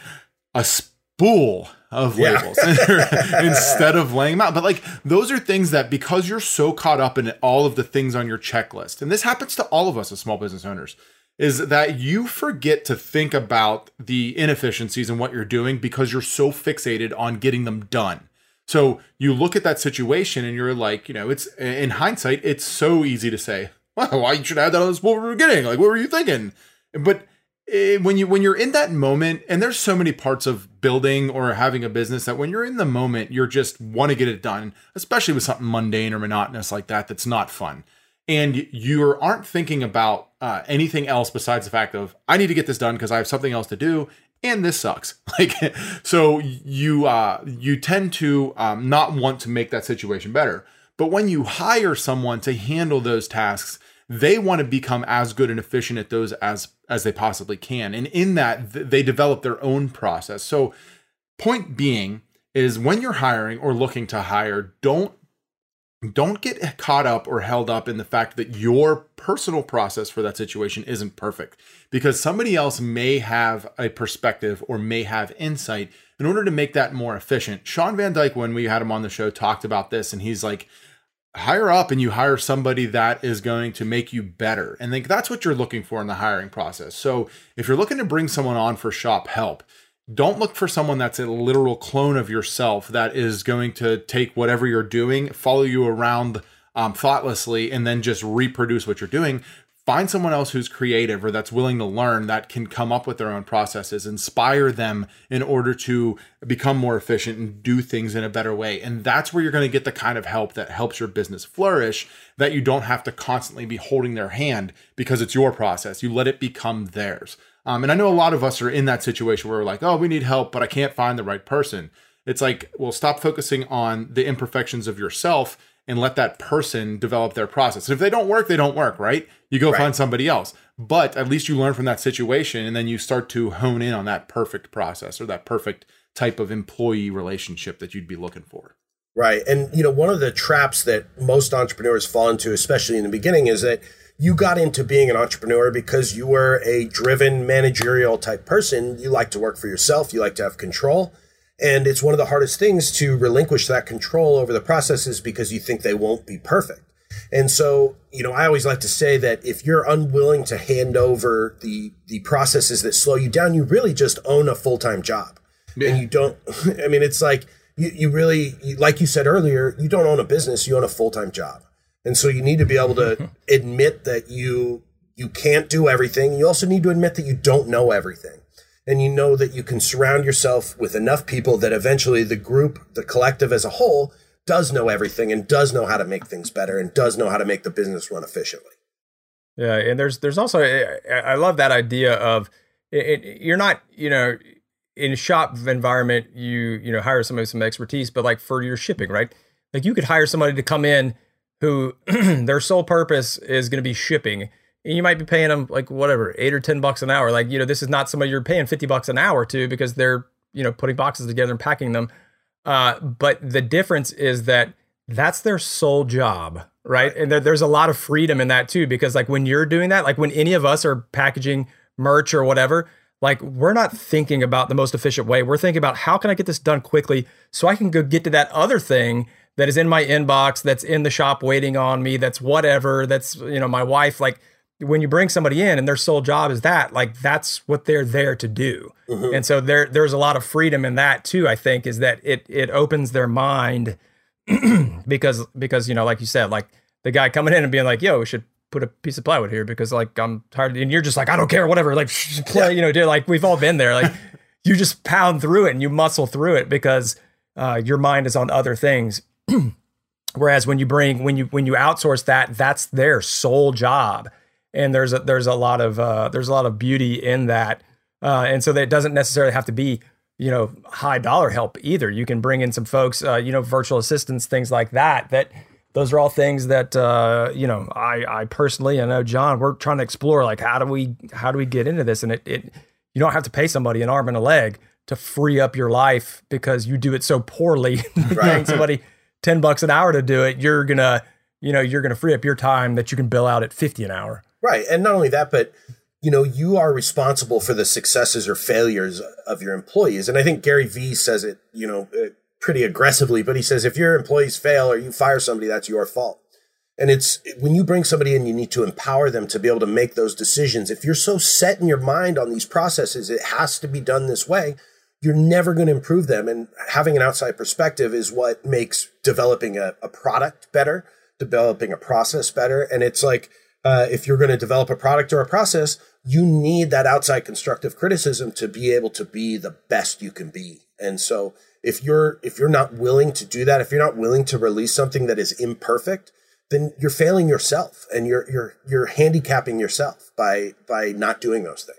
S2: a spool of yeah. labels instead of laying them out. But like those are things that because you're so caught up in all of the things on your checklist, and this happens to all of us as small business owners, is that you forget to think about the inefficiencies in what you're doing because you're so fixated on getting them done. So you look at that situation and you're like, you know, it's in hindsight, it's so easy to say, well, why you should have that on the spool from the beginning? Like, what were you thinking? But Eh, when you when you're in that moment and there's so many parts of building or having a business that when you're in the moment you're just want to get it done especially with something mundane or monotonous like that that's not fun and you aren't thinking about uh, anything else besides the fact of i need to get this done because i have something else to do and this sucks. Like so you uh you tend to um, not want to make that situation better. But when you hire someone to handle those tasks they want to become as good and efficient at those as as they possibly can. And in that th- they develop their own process. So point being is when you're hiring or looking to hire don't don't get caught up or held up in the fact that your personal process for that situation isn't perfect because somebody else may have a perspective or may have insight in order to make that more efficient. Sean Van Dyke, when we had him on the show, talked about this and he's like, hire up and you hire somebody that is going to make you better. And that's what you're looking for in the hiring process. So if you're looking to bring someone on for shop help, don't look for someone that's a literal clone of yourself that is going to take whatever you're doing, follow you around um, thoughtlessly, and then just reproduce what you're doing. Find someone else who's creative or that's willing to learn that can come up with their own processes inspire them in order to become more efficient and do things in a better way. And that's where you're going to get the kind of help that helps your business flourish that you don't have to constantly be holding their hand because it's your process. You let it become theirs. Um, and i know a lot of us are in that situation where we're like oh we need help but i can't find the right person. It's like well stop focusing on the imperfections of yourself and let that person develop their process. And if they don't work, they don't work, right? You go right. find somebody else. But at least you learn from that situation and then you start to hone in on that perfect process or that perfect type of employee relationship that you'd be looking for.
S3: Right. And you know, one of the traps that most entrepreneurs fall into especially in the beginning is that you got into being an entrepreneur because you were a driven managerial type person. You like to work for yourself, you like to have control. And it's one of the hardest things to relinquish that control over the processes because you think they won't be perfect. And so, you know, I always like to say that if you're unwilling to hand over the the processes that slow you down, you really just own a full-time job. Yeah. And you don't I mean, it's like you, you really like you said earlier, you don't own a business, you own a full-time job. And so you need to be able to admit that you you can't do everything. You also need to admit that you don't know everything. And you know that you can surround yourself with enough people that eventually the group, the collective as a whole, does know everything and does know how to make things better and does know how to make the business run efficiently.
S1: Yeah, and there's there's also eh, eh, I love that idea of it, you're not you know in a shop environment you you know hire somebody with some expertise, but like for your shipping, right? Like you could hire somebody to come in who their sole purpose is going to be shipping. And you might be paying them like whatever, eight or 10 bucks an hour. Like, you know, this is not somebody you're paying 50 bucks an hour to because they're, you know, putting boxes together and packing them. Uh, but the difference is that that's their sole job, right? And there, there's a lot of freedom in that too, because like when you're doing that, like when any of us are packaging merch or whatever, like we're not thinking about the most efficient way. We're thinking about how can I get this done quickly so I can go get to that other thing that is in my inbox, that's in the shop waiting on me, that's whatever, that's, you know, my wife. Like when you bring somebody in and their sole job is that, like that's what they're there to do. Mm-hmm. And so there there's a lot of freedom in that too, I think, is that it it opens their mind because because, you know, like you said, like the guy coming in and being like, yo, we should put a piece of plywood here because like I'm tired and you're just like, I don't care, whatever. Like play, you know, dude, like we've all been there. Like you just pound through it and you muscle through it because uh, your mind is on other things Whereas when you bring when you when you outsource that, that's their sole job, and there's a there's a lot of uh, there's a lot of beauty in that, uh, and so that it doesn't necessarily have to be you know high dollar help either. You can bring in some folks, uh, you know, virtual assistants, things like that. That those are all things that uh, you know I I personally I know John we're trying to explore like how do we how do we get into this and it it you don't have to pay somebody an arm and a leg to free up your life because you do it so poorly. Right. somebody 10 bucks an hour to do it, you're to, you know, you're going to free up your time that you can bill out at 50 an hour.
S3: Right. And not only that, but you know, you are responsible for the successes or failures of your employees. And I think Gary Vee says it, you know, uh, pretty aggressively, but he says if your employees fail or you fire somebody, that's your fault. And it's when you bring somebody in, you need to empower them to be able to make those decisions. If you're so set in your mind on these processes, it has to be done this way you're never going to improve them. And having an outside perspective is what makes developing a, a product better, developing a process better. And it's like, uh, if you're going to develop a product or a process, you need that outside constructive criticism to be able to be the best you can be. And so if you're if you're not willing to do that, if you're not willing to release something that is imperfect, then you're failing yourself and you're you're you're handicapping yourself by by not doing those things.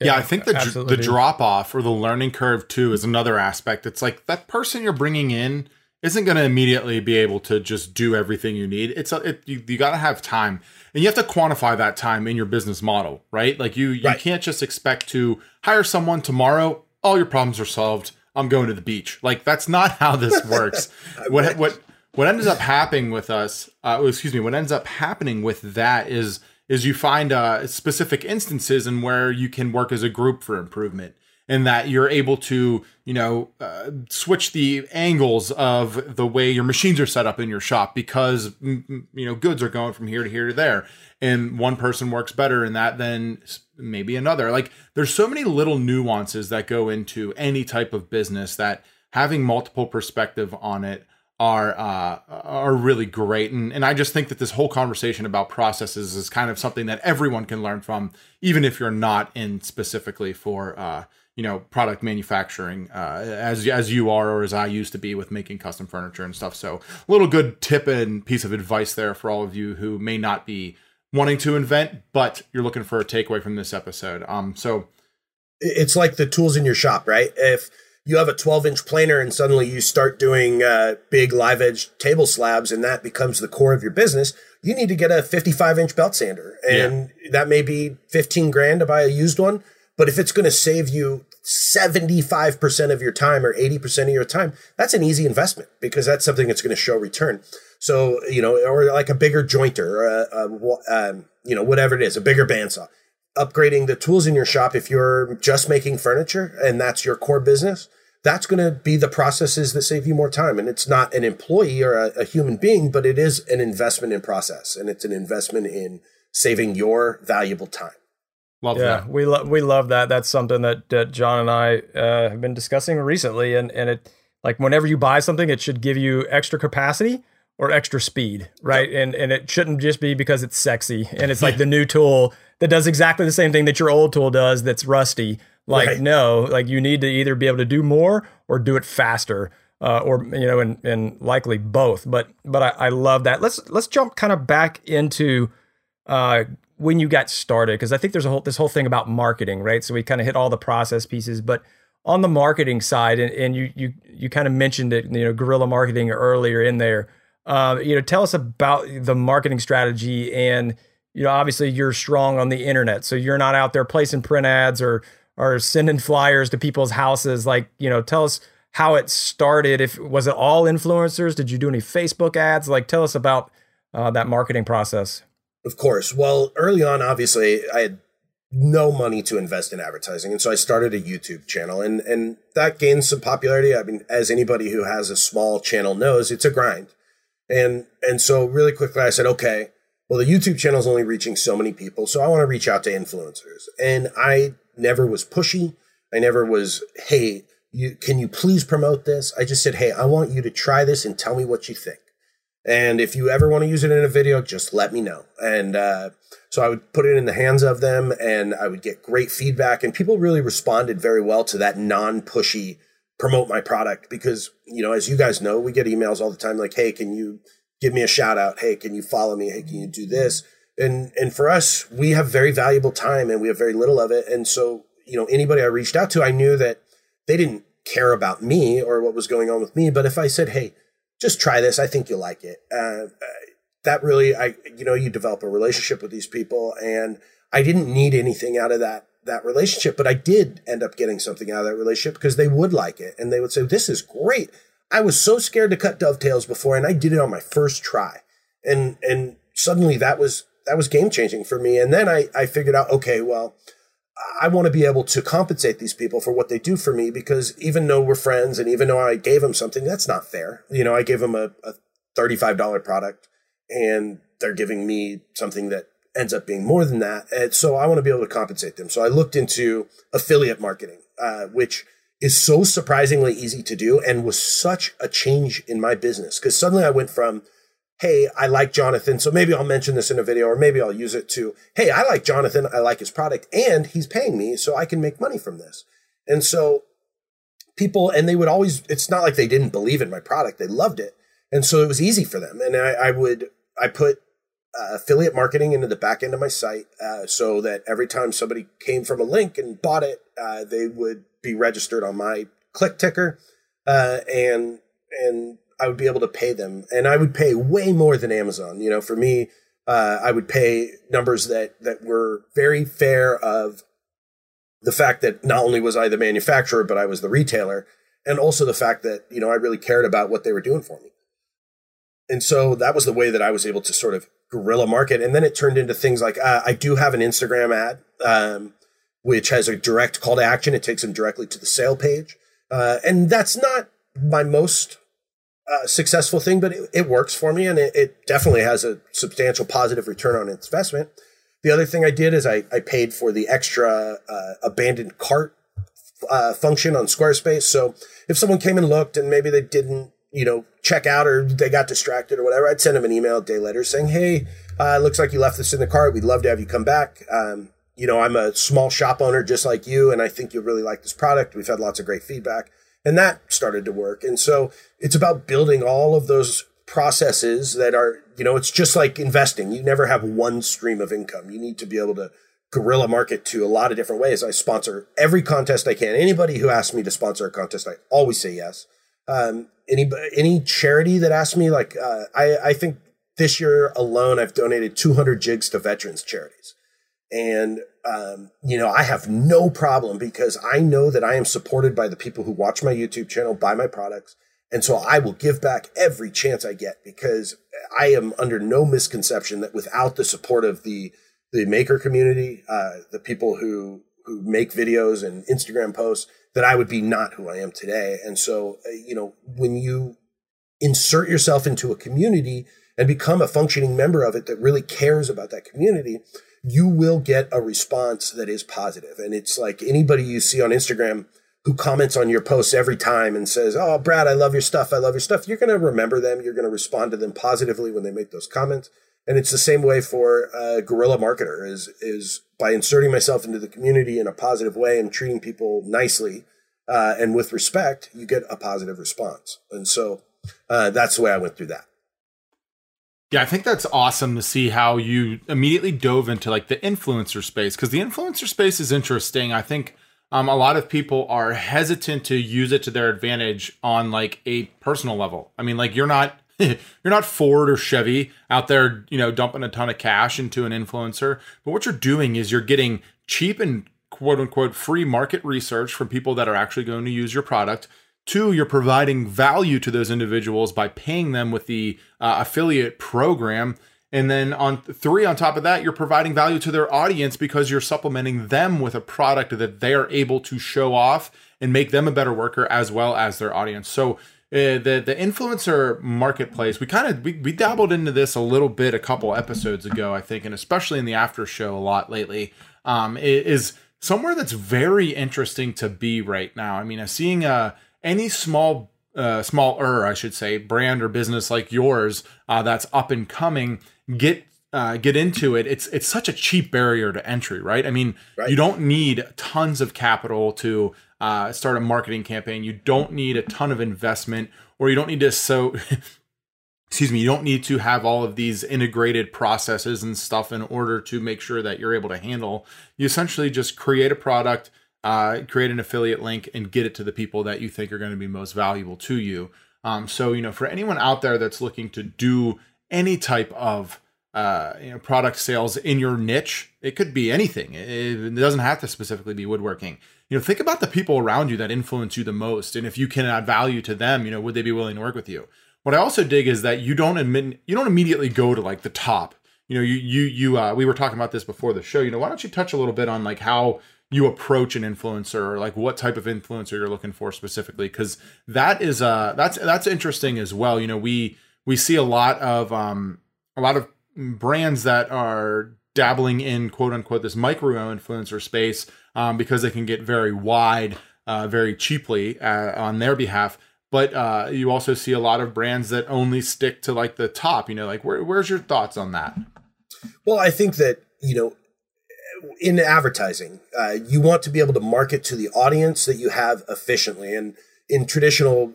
S2: Yeah, I think the the drop off or the learning curve too is another aspect. It's like that person you're bringing in isn't going to immediately be able to just do everything you need. It's a, it, you, you got to have time, and you have to quantify that time in your business model, right? Like you you right. can't just expect to hire someone tomorrow. All your problems are solved. I'm going to the beach. Like that's not how this works. what what what ends up happening with us? Uh, excuse me. What ends up happening with that is is you find uh, specific instances in where you can work as a group for improvement and that you're able to you know uh, switch the angles of the way your machines are set up in your shop because you know goods are going from here to here to there. And one person works better in that than maybe another. Like there's so many little nuances that go into any type of business that having multiple perspective on it are uh, are really great, and and I just think that this whole conversation about processes is kind of something that everyone can learn from, even if you're not in specifically for uh, you know product manufacturing uh, as as you are or as I used to be with making custom furniture and stuff. So a little good tip and piece of advice there for all of you who may not be wanting to invent, but you're looking for a takeaway from this episode. Um, so
S3: it's like the tools in your shop, right? If you have a 12 inch planer and suddenly you start doing uh, big live edge table slabs and that becomes the core of your business, you need to get a 55 inch belt sander. And yeah. that may be 15 grand to buy a used one. But if it's going to save you 75% of your time or 80% of your time, that's an easy investment because that's something that's going to show return. So, you know, or like a bigger jointer or a, a um, you know, whatever it is, a bigger bandsaw. Upgrading the tools in your shop if you're just making furniture and that's your core business that's going to be the processes that save you more time. And it's not an employee or a, a, human being but it is an investment in process and it's an investment in saving your valuable time
S1: love yeah, that we, lo- we love that that's something that, that john and i uh, have been discussing recently and, and it like whenever you buy something it should give you extra capacity or extra speed right yep. and and it shouldn't just be because it's sexy and it's like the new tool that does exactly the same thing that your old tool does that's rusty. Like, right. no, like you need to either be able to do more or do it faster. Uh, or you know, and and likely both. But but I, I love that. Let's let's jump kind of back into uh, when you got started because I think there's a whole this whole thing about marketing, right? So we kind of hit all the process pieces, but on the marketing side, and, and you you you kind of mentioned it, you know, guerrilla marketing earlier in there. Uh, you know, tell us about the marketing strategy and you know, obviously you're strong on the internet, so you're not out there placing print ads or or sending flyers to people's houses. Like, you know, tell us how it started. If was it all influencers? Did you do any Facebook ads? Like, tell us about uh, that marketing process.
S3: Of course. Well, early on, obviously, I had no money to invest in advertising, and so I started a YouTube channel, and and that gained some popularity. I mean, as anybody who has a small channel knows, it's a grind, and and so really quickly, I said, okay well, the YouTube channel is only reaching so many people, so I want to reach out to influencers. And I never was pushy. I never was, hey, you, can you please promote this? I just said, hey, I want you to try this and tell me what you think. And if you ever want to use it in a video, just let me know. And uh, so I would put it in the hands of them and I would get great feedback. And people really responded very well to that non pushy promote my product because, you know, as you guys know, we get emails all the time like, hey, can you give me a shout out. Hey, can you follow me? Hey, can you do this? And and for us, we have very valuable time and we have very little of it. And so, you know, anybody I reached out to, I knew that they didn't care about me or what was going on with me. But if I said, hey, just try this, I think you'll like it. Uh, that really, I, you know, you develop a relationship with these people, and I didn't need anything out of that that relationship, but I did end up getting something out of that relationship because they would like it and they would say, "This is great. I was so scared to cut dovetails before, and I did it on my first try. And and suddenly that was that was game changing for me. And then I I figured out, okay, well, I want to be able to compensate these people for what they do for me because even though we're friends and even though I gave them something, that's not fair. You know, I gave them a, a $35 product and they're giving me something that ends up being more than that. And so I want to be able to compensate them. So I looked into affiliate marketing, uh, which is so surprisingly easy to do and was such a change in my business because suddenly I went from, hey, I like Jonathan, so maybe I'll mention this in a video or maybe I'll use it to, hey, I like Jonathan, I like his product, and he's paying me so I can make money from this. And so people, and they would always, it's not like they didn't believe in my product, they loved it. And so it was easy for them. And I, I would, I put uh, affiliate marketing into the back end of my site uh, so that every time somebody came from a link and bought it, uh, they would be registered on my click ticker, uh, and and I would be able to pay them, and I would pay way more than Amazon. You know, for me, uh, I would pay numbers that that were very fair of the fact that not only was I the manufacturer, but I was the retailer, and also the fact that you know I really cared about what they were doing for me. And so that was the way that I was able to sort of guerrilla market. And then it turned into things like uh, I do have an Instagram ad. Um, which has a direct call to action. It takes them directly to the sale page. Uh, and that's not my most uh, successful thing, but it, it, works for me and it, it, definitely has a substantial positive return on investment. The other thing I did is I, I paid for the extra uh, abandoned cart uh, function on Squarespace. So if someone came and looked and maybe they didn't, you know, check out or they got distracted or whatever, I'd send them an email a day later saying, Hey, uh, looks like you left this in the cart. We'd love to have you come back. Um, you know, I'm a small shop owner just like you, and I think you'll really like this product. We've had lots of great feedback, and that started to work. And so it's about building all of those processes that are, you know, it's just like investing. You never have one stream of income. You need to be able to guerrilla market to a lot of different ways. I sponsor every contest I can. Anybody who asks me to sponsor a contest, I always say yes. Um, any any charity that asks me, like uh, I I think this year alone, I've donated 200 jigs to veterans charities, and um, you know I have no problem because I know that I am supported by the people who watch my YouTube channel, buy my products, and so I will give back every chance I get because I am under no misconception that without the support of the the maker community, uh, the people who who make videos and Instagram posts, that I would be not who I am today. And so, uh, you know, when you insert yourself into a community and become a functioning member of it that really cares about that community, you will get a response that is positive. And it's like anybody you see on Instagram who comments on your posts every time and says, Oh, Brad, I love your stuff. I love your stuff. You're going to remember them. You're going to respond to them positively when they make those comments. And it's the same way for a guerrilla marketer is, is by inserting myself into the community in a positive way and treating people nicely uh, and with respect, you get a positive response. And so uh, that's the way I went through that.
S2: Yeah, I think that's awesome to see how you immediately dove into like the influencer space because the influencer space is interesting. I think um, a lot of people are hesitant to use it to their advantage on like a personal level. I mean, like you're not you're not Ford or Chevy out there, you know, dumping a ton of cash into an influencer. But what you're doing is you're getting cheap and quote unquote free market research from people that are actually going to use your product. Two, you're providing value to those individuals by paying them with the uh, affiliate program. And then on three, on top of that, you're providing value to their audience because you're supplementing them with a product that they are able to show off and make them a better worker as well as their audience. So uh, the the influencer marketplace we kind of we, we dabbled into this a little bit a couple episodes ago i think and especially in the after show a lot lately um is somewhere that's very interesting to be right now i mean i'm seeing uh any small uh smaller i should say brand or business like yours uh that's up and coming get uh, get into it, it's it's such a cheap barrier to entry, right? I mean, right. you don't need tons of capital to uh, start a marketing campaign. You don't need a ton of investment, or you don't need to so. excuse me. You don't need to have all of these integrated processes and stuff in order to make sure that you're able to handle. You essentially just create a product, uh, create an affiliate link, and get it to the people that you think are going to be most valuable to you. Um, so you know, for anyone out there that's looking to do any type of uh, you know, product sales in your niche. It could be anything. It, doesn't have to specifically be woodworking. You know, think about the people around you that influence you the most, and if you can add value to them, you know, would they be willing to work with you? What I also dig is that you don't admit, you don't immediately go to like the top. You know, you you you. Uh, we were talking about this before the show. You know, why don't you touch a little bit on like how you approach an influencer or like what type of influencer you're looking for specifically because that is uh that's that's interesting as well. You know we we see a lot of um a lot of brands that are dabbling in quote unquote this micro influencer space um, because they can get very wide uh, very cheaply uh, on their behalf. But uh, you also see a lot of brands that only stick to like the top you know like where, where's your thoughts on that?
S3: Well i think that you know in advertising uh, you want to be able to market to the audience that you have efficiently and in traditional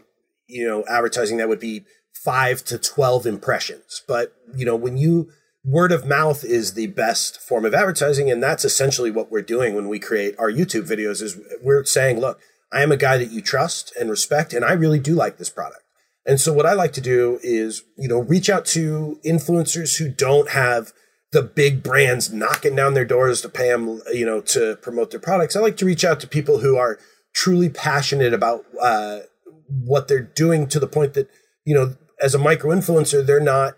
S3: you know advertising that would be five to 12 impressions. But, you know, when you, word of mouth is the best form of advertising. And that's essentially what we're doing when we create our YouTube videos is we're saying, look, I am a guy that you trust and respect, and I really do like this product. And so what I like to do is, you know, reach out to influencers who don't have the big brands knocking down their doors to pay them, you know, to promote their products. I like to reach out to people who are truly passionate about uh, what they're doing to the point that, you know, as a micro influencer, they're not,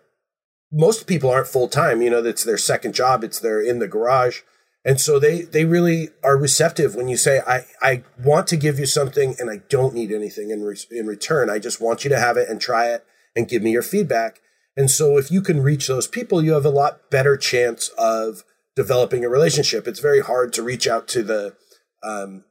S3: most people aren't full time. You know, that's their second job. It's their in the garage. And so they, they really are receptive when you say, I, I want to give you something and I don't need anything in, re- in return. I just want you to have it and try it and give me your feedback. And so if you can reach those people, you have a lot better chance of developing a relationship. It's very hard to reach out to the, um,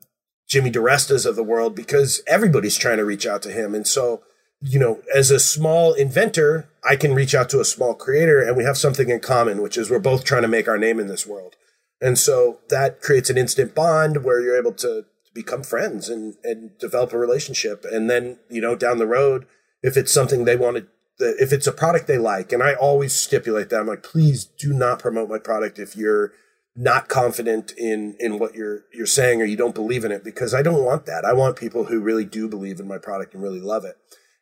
S3: Jimmy DiRestas of the world because everybody's trying to reach out to him. And so you know, as a small inventor, I can reach out to a small creator and we have something in common, which is we're both trying to make our name in this world. And so that creates an instant bond where you're able to become friends and, and develop a relationship. And then, you know, down the road, if it's something they want to, if it's a product they like, and I always stipulate that, I'm like, please do not promote my product if you're not confident in in what you're you're saying or you don't believe in it because I don't want that. I want people who really do believe in my product and really love it.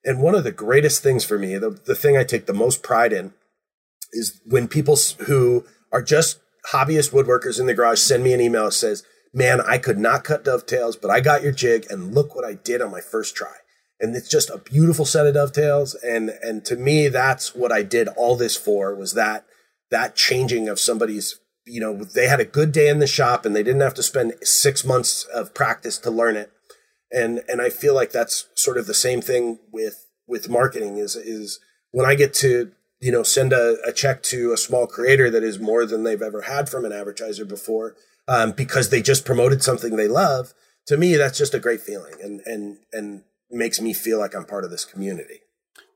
S3: And one of the greatest things for me, the, the thing I take the most pride in is when people who are just hobbyist woodworkers in the garage send me an email that says, "Man, I could not cut dovetails, but I got your jig and look what I did on my first try." And it's just a beautiful set of dovetails and and to me that's what I did all this for was that that changing of somebody's you know, they had a good day in the shop and they didn't have to spend six months of practice to learn it. And, and I feel like that's sort of the same thing with, with marketing is, is when I get to, you know, send a, a check to a small creator that is more than they've ever had from an advertiser before, um, because they just promoted something they love. To me, that's just a great feeling and, and, and makes me feel like I'm part of this community.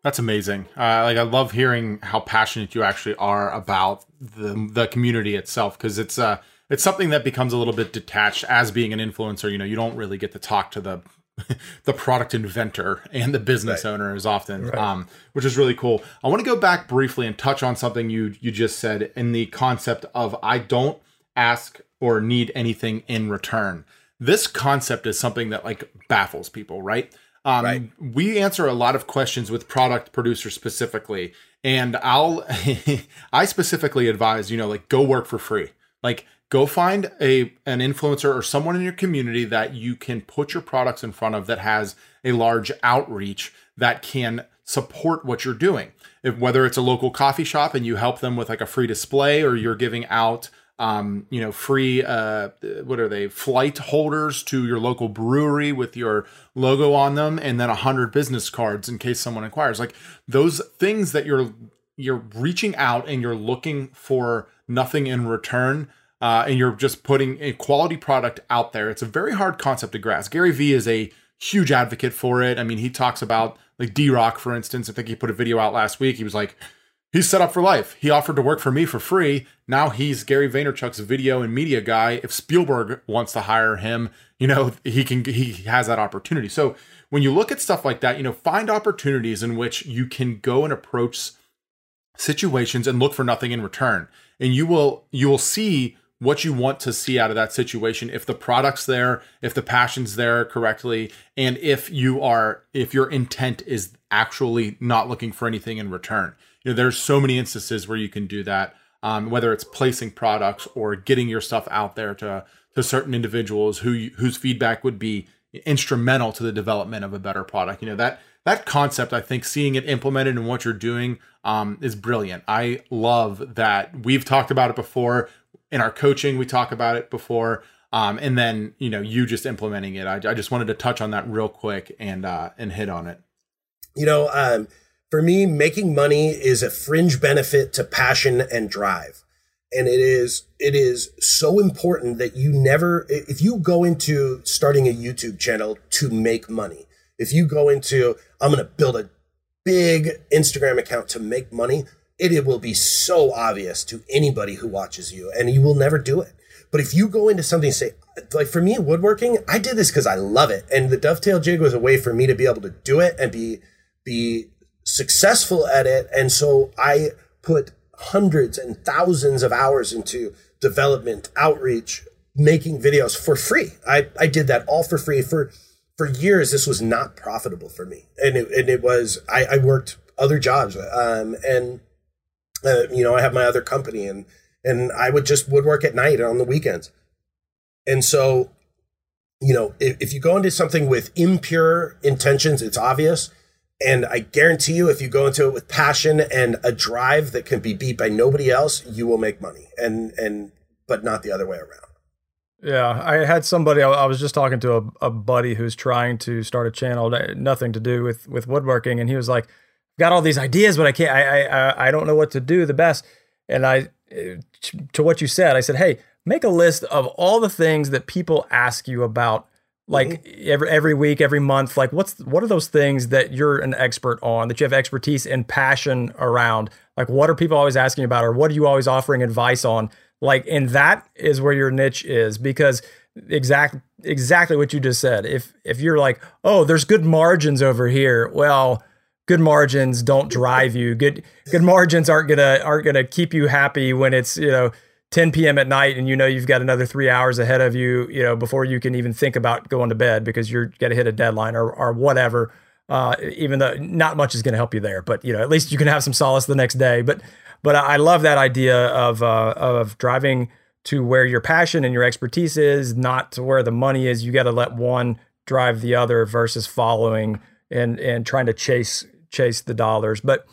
S2: That's amazing. Uh, like I love hearing how passionate you actually are about the the community itself because it's uh it's something that becomes a little bit detached as being an influencer. You know, you don't really get to talk to the the product inventor and the business right. owner as often, right. um, which is really cool. I want to go back briefly and touch on something you you just said in the concept of I don't ask or need anything in return. This concept is something that like baffles people, right? Um, right. We answer a lot of questions with product producers specifically, and I'll I specifically advise you know like go work for free, like go find a an influencer or someone in your community that you can put your products in front of that has a large outreach that can support what you're doing. If, whether it's a local coffee shop and you help them with like a free display, or you're giving out um, you know, free uh, what are they? Flight holders to your local brewery with your logo on them, and then a hundred business cards in case someone inquires. Like those things that you're you're reaching out and you're looking for nothing in return. Uh, and you're just putting a quality product out there. It's a very hard concept to grasp. Gary Vee is a huge advocate for it. I mean, he talks about like D Rock, for instance. I think he put a video out last week. He was like, he's set up for life. He offered to work for me for free. Now he's Gary Vaynerchuk's video and media guy. If Spielberg wants to hire him, you know, he can he has that opportunity. So when you look at stuff like that, you know, find opportunities in which you can go and approach situations and look for nothing in return. And you will you will see what you want to see out of that situation if the product's there if the passion's there correctly and if you are if your intent is actually not looking for anything in return you know there's so many instances where you can do that um, whether it's placing products or getting your stuff out there to to certain individuals who whose feedback would be instrumental to the development of a better product. You know that that concept i think seeing it implemented in what you're doing um, is brilliant. I love that. We've talked about it before. In our coaching we talk about it before um, and then you know you just implementing it. I, I, just wanted to touch on that real quick and uh, and hit on it.
S3: You know um, for me, making money is a fringe benefit to passion and drive. And it is, it is so important that you never, if you go into starting a YouTube channel to make money, if you go into, I'm going to build a big Instagram account to make money, it, it will be so obvious to anybody who watches you and you will never do it. But if you go into something say, like for me, woodworking, I did this because I love it. And the dovetail jig was a way for me to be able to do it and be, be successful at it. And so I put hundreds and thousands of hours into development, outreach, making videos for free. I, I did that all for free for for years. This was not profitable for me, and it, and it was I, I worked other jobs, um, and uh, you know I have my other company, and and I would just woodwork at night on the weekends, and so you know if, if you go into something with impure intentions, it's obvious and I guarantee you, if you go into it with passion and a drive that can be beat by nobody else, you will make money. And and but not the other way around.
S4: Yeah, I had somebody. I was just talking to a, a buddy who's trying to start a channel, nothing to do with with woodworking, and he was like, "Got all these ideas, but I can't. I I I don't know what to do the best." And I, eh, to what you said, I said, "Hey, make a list of all the things that people ask you about like mm-hmm. every every week every month like what's what are those things that you're an expert on that you have expertise and passion around? Like what are people always asking about or what are you always offering advice on? Like and that is where your niche is because exact exactly what you just said. If if you're like oh there's good margins over here well good margins don't drive you. Good good margins aren't gonna aren't gonna keep you happy when it's you know
S1: 10 p.m. at night and you know you've got another three hours ahead of you, you know, before you can even think about going to bed because you're going to hit a deadline or, or whatever. Uh, even though not much is going to help you there, but you know, at least you can have some solace the next day. But, but I love that idea of, uh, of driving to where your passion and your expertise is, not to where the money is. You got to let one drive the other versus following and, and trying to chase, chase the dollars. But,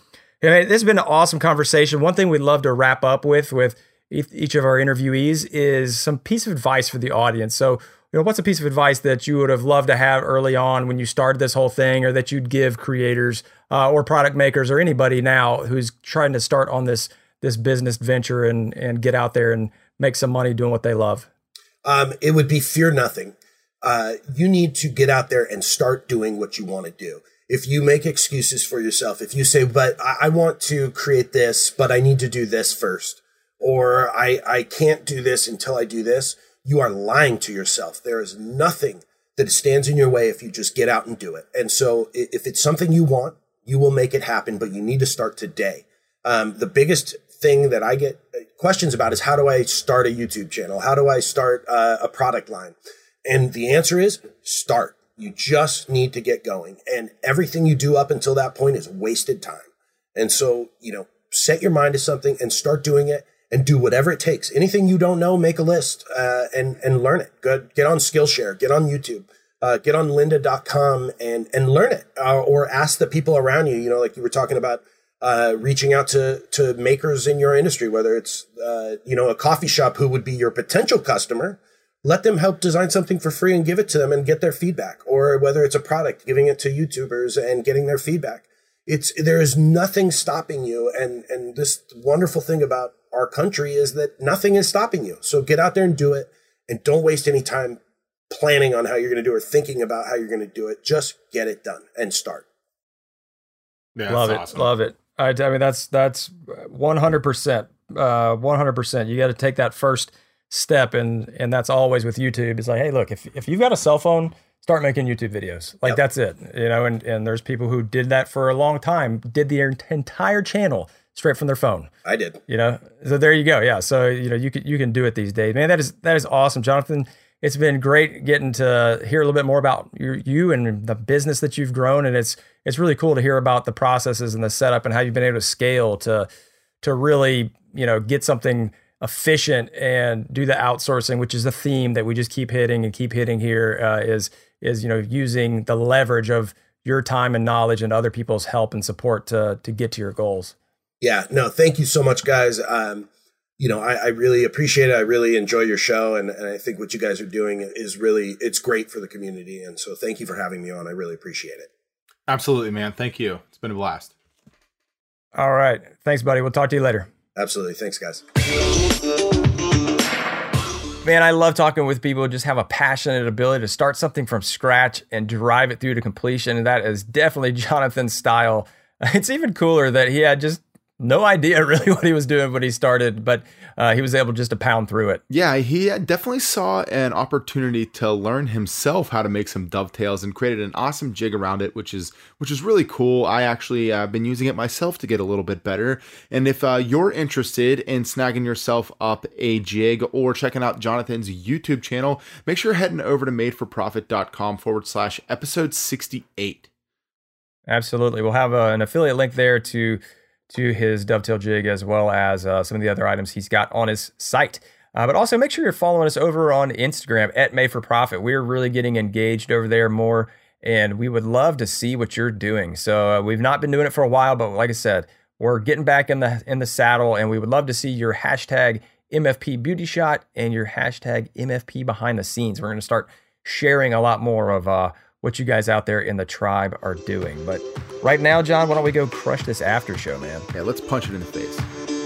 S1: know, this has been an awesome conversation. One thing we'd love to wrap up with, with, each of our interviewees is some piece of advice for the audience. So, you know, what's a piece of advice that you would have loved to have early on when you started this whole thing, or that you'd give creators uh, or product makers or anybody now who's trying to start on this this business venture and and get out there and make some money doing what they love?
S3: Um, it would be fear nothing. Uh, you need to get out there and start doing what you want to do. If you make excuses for yourself, if you say, "But I, I want to create this, but I need to do this first or I, I can't do this until I do this, you are lying to yourself. There is nothing that stands in your way if you just get out and do it. And so if it's something you want, you will make it happen, but you need to start today. Um, the biggest thing that I get uh, questions about is how do I start a YouTube channel? How do I start uh, a product line? And the answer is start. You just need to get going. And everything you do up until that point is wasted time. And so, you know, set your mind to something and start doing it and do whatever it takes. Anything you don't know, make a list uh, and and learn it. Good, get on Skillshare, get on YouTube, uh, get on lynda.com and and learn it, uh, or ask the people around you. You know, like you were talking about. Uh, reaching out to to makers in your industry, whether it's uh, you know a coffee shop who would be your potential customer, let them help design something for free and give it to them and get their feedback, or whether it's a product, giving it to YouTubers and getting their feedback. It's there is nothing stopping you, and and this wonderful thing about our country is that nothing is stopping you. So get out there and do it and don't waste any time planning on how you're going to do it or thinking about how you're going to do it. Just get it done and start.
S1: Yeah, love it. Awesome. Love it. I, I mean, that's, that's 100%, uh, 100%. You got to take that first step. And, and that's always with YouTube. It's like, Hey, look, if, if you've got a cell phone, start making YouTube videos. Like yep. that's it, you know, and, and there's people who did that for a long time, did the entire channel straight from their phone.
S3: I did.
S1: You know, so there you go. Yeah, so you know you can you can do it these days, man. That is that is awesome, Jonathan. It's been great getting to hear a little bit more about your, you and the business that you've grown, and it's it's really cool to hear about the processes and the setup and how you've been able to scale to to really you know get something efficient and do the outsourcing, which is the theme that we just keep hitting and keep hitting here. Uh, is is you know using the leverage of your time and knowledge and other people's help and support to to get to your goals.
S3: Yeah, no, thank you so much, guys. Um, you know, I, I, really appreciate it. I really enjoy your show, and, and I think what you guys are doing is really it's great for the community. And so, thank you for having me on. I really appreciate it.
S2: Absolutely, man. Thank you. It's been a blast.
S1: All right, thanks, buddy. We'll talk to you later.
S3: Absolutely, thanks, guys.
S5: Man, I love talking with people who just have a passionate ability to start something from scratch and drive it through to completion. And that is definitely Jonathan's style. It's even cooler that he had just no idea really what he was doing when he started, but uh, he was able just to pound through it.
S2: Yeah, he definitely saw an opportunity to learn himself how to make some dovetails and created an awesome jig around it, which is which is really cool. I actually have uh, been using it myself to get a little bit better. And if uh, you're interested in snagging yourself up a jig or checking out Jonathan's YouTube channel, make sure you're heading over to madeforprofit.com forward slash episode 68.
S1: Absolutely. We'll have uh, an affiliate link there to to his dovetail jig as well as uh, some of the other items he's got on his site. Uh, but also make sure you're following us over on Instagram at Made for Profit. We're really getting engaged over there more, and we would love to see what you're doing. So uh, we've not been doing it for a while, but like I said, we're getting back in the in the saddle, and we would love to see your hashtag MFP Beauty Shot and your hashtag MFP Behind the Scenes. We're going to start sharing a lot more of uh, what you guys out there in the tribe are doing. But right now, John, why don't we go crush this after show, man?
S2: Yeah, let's punch it in the face.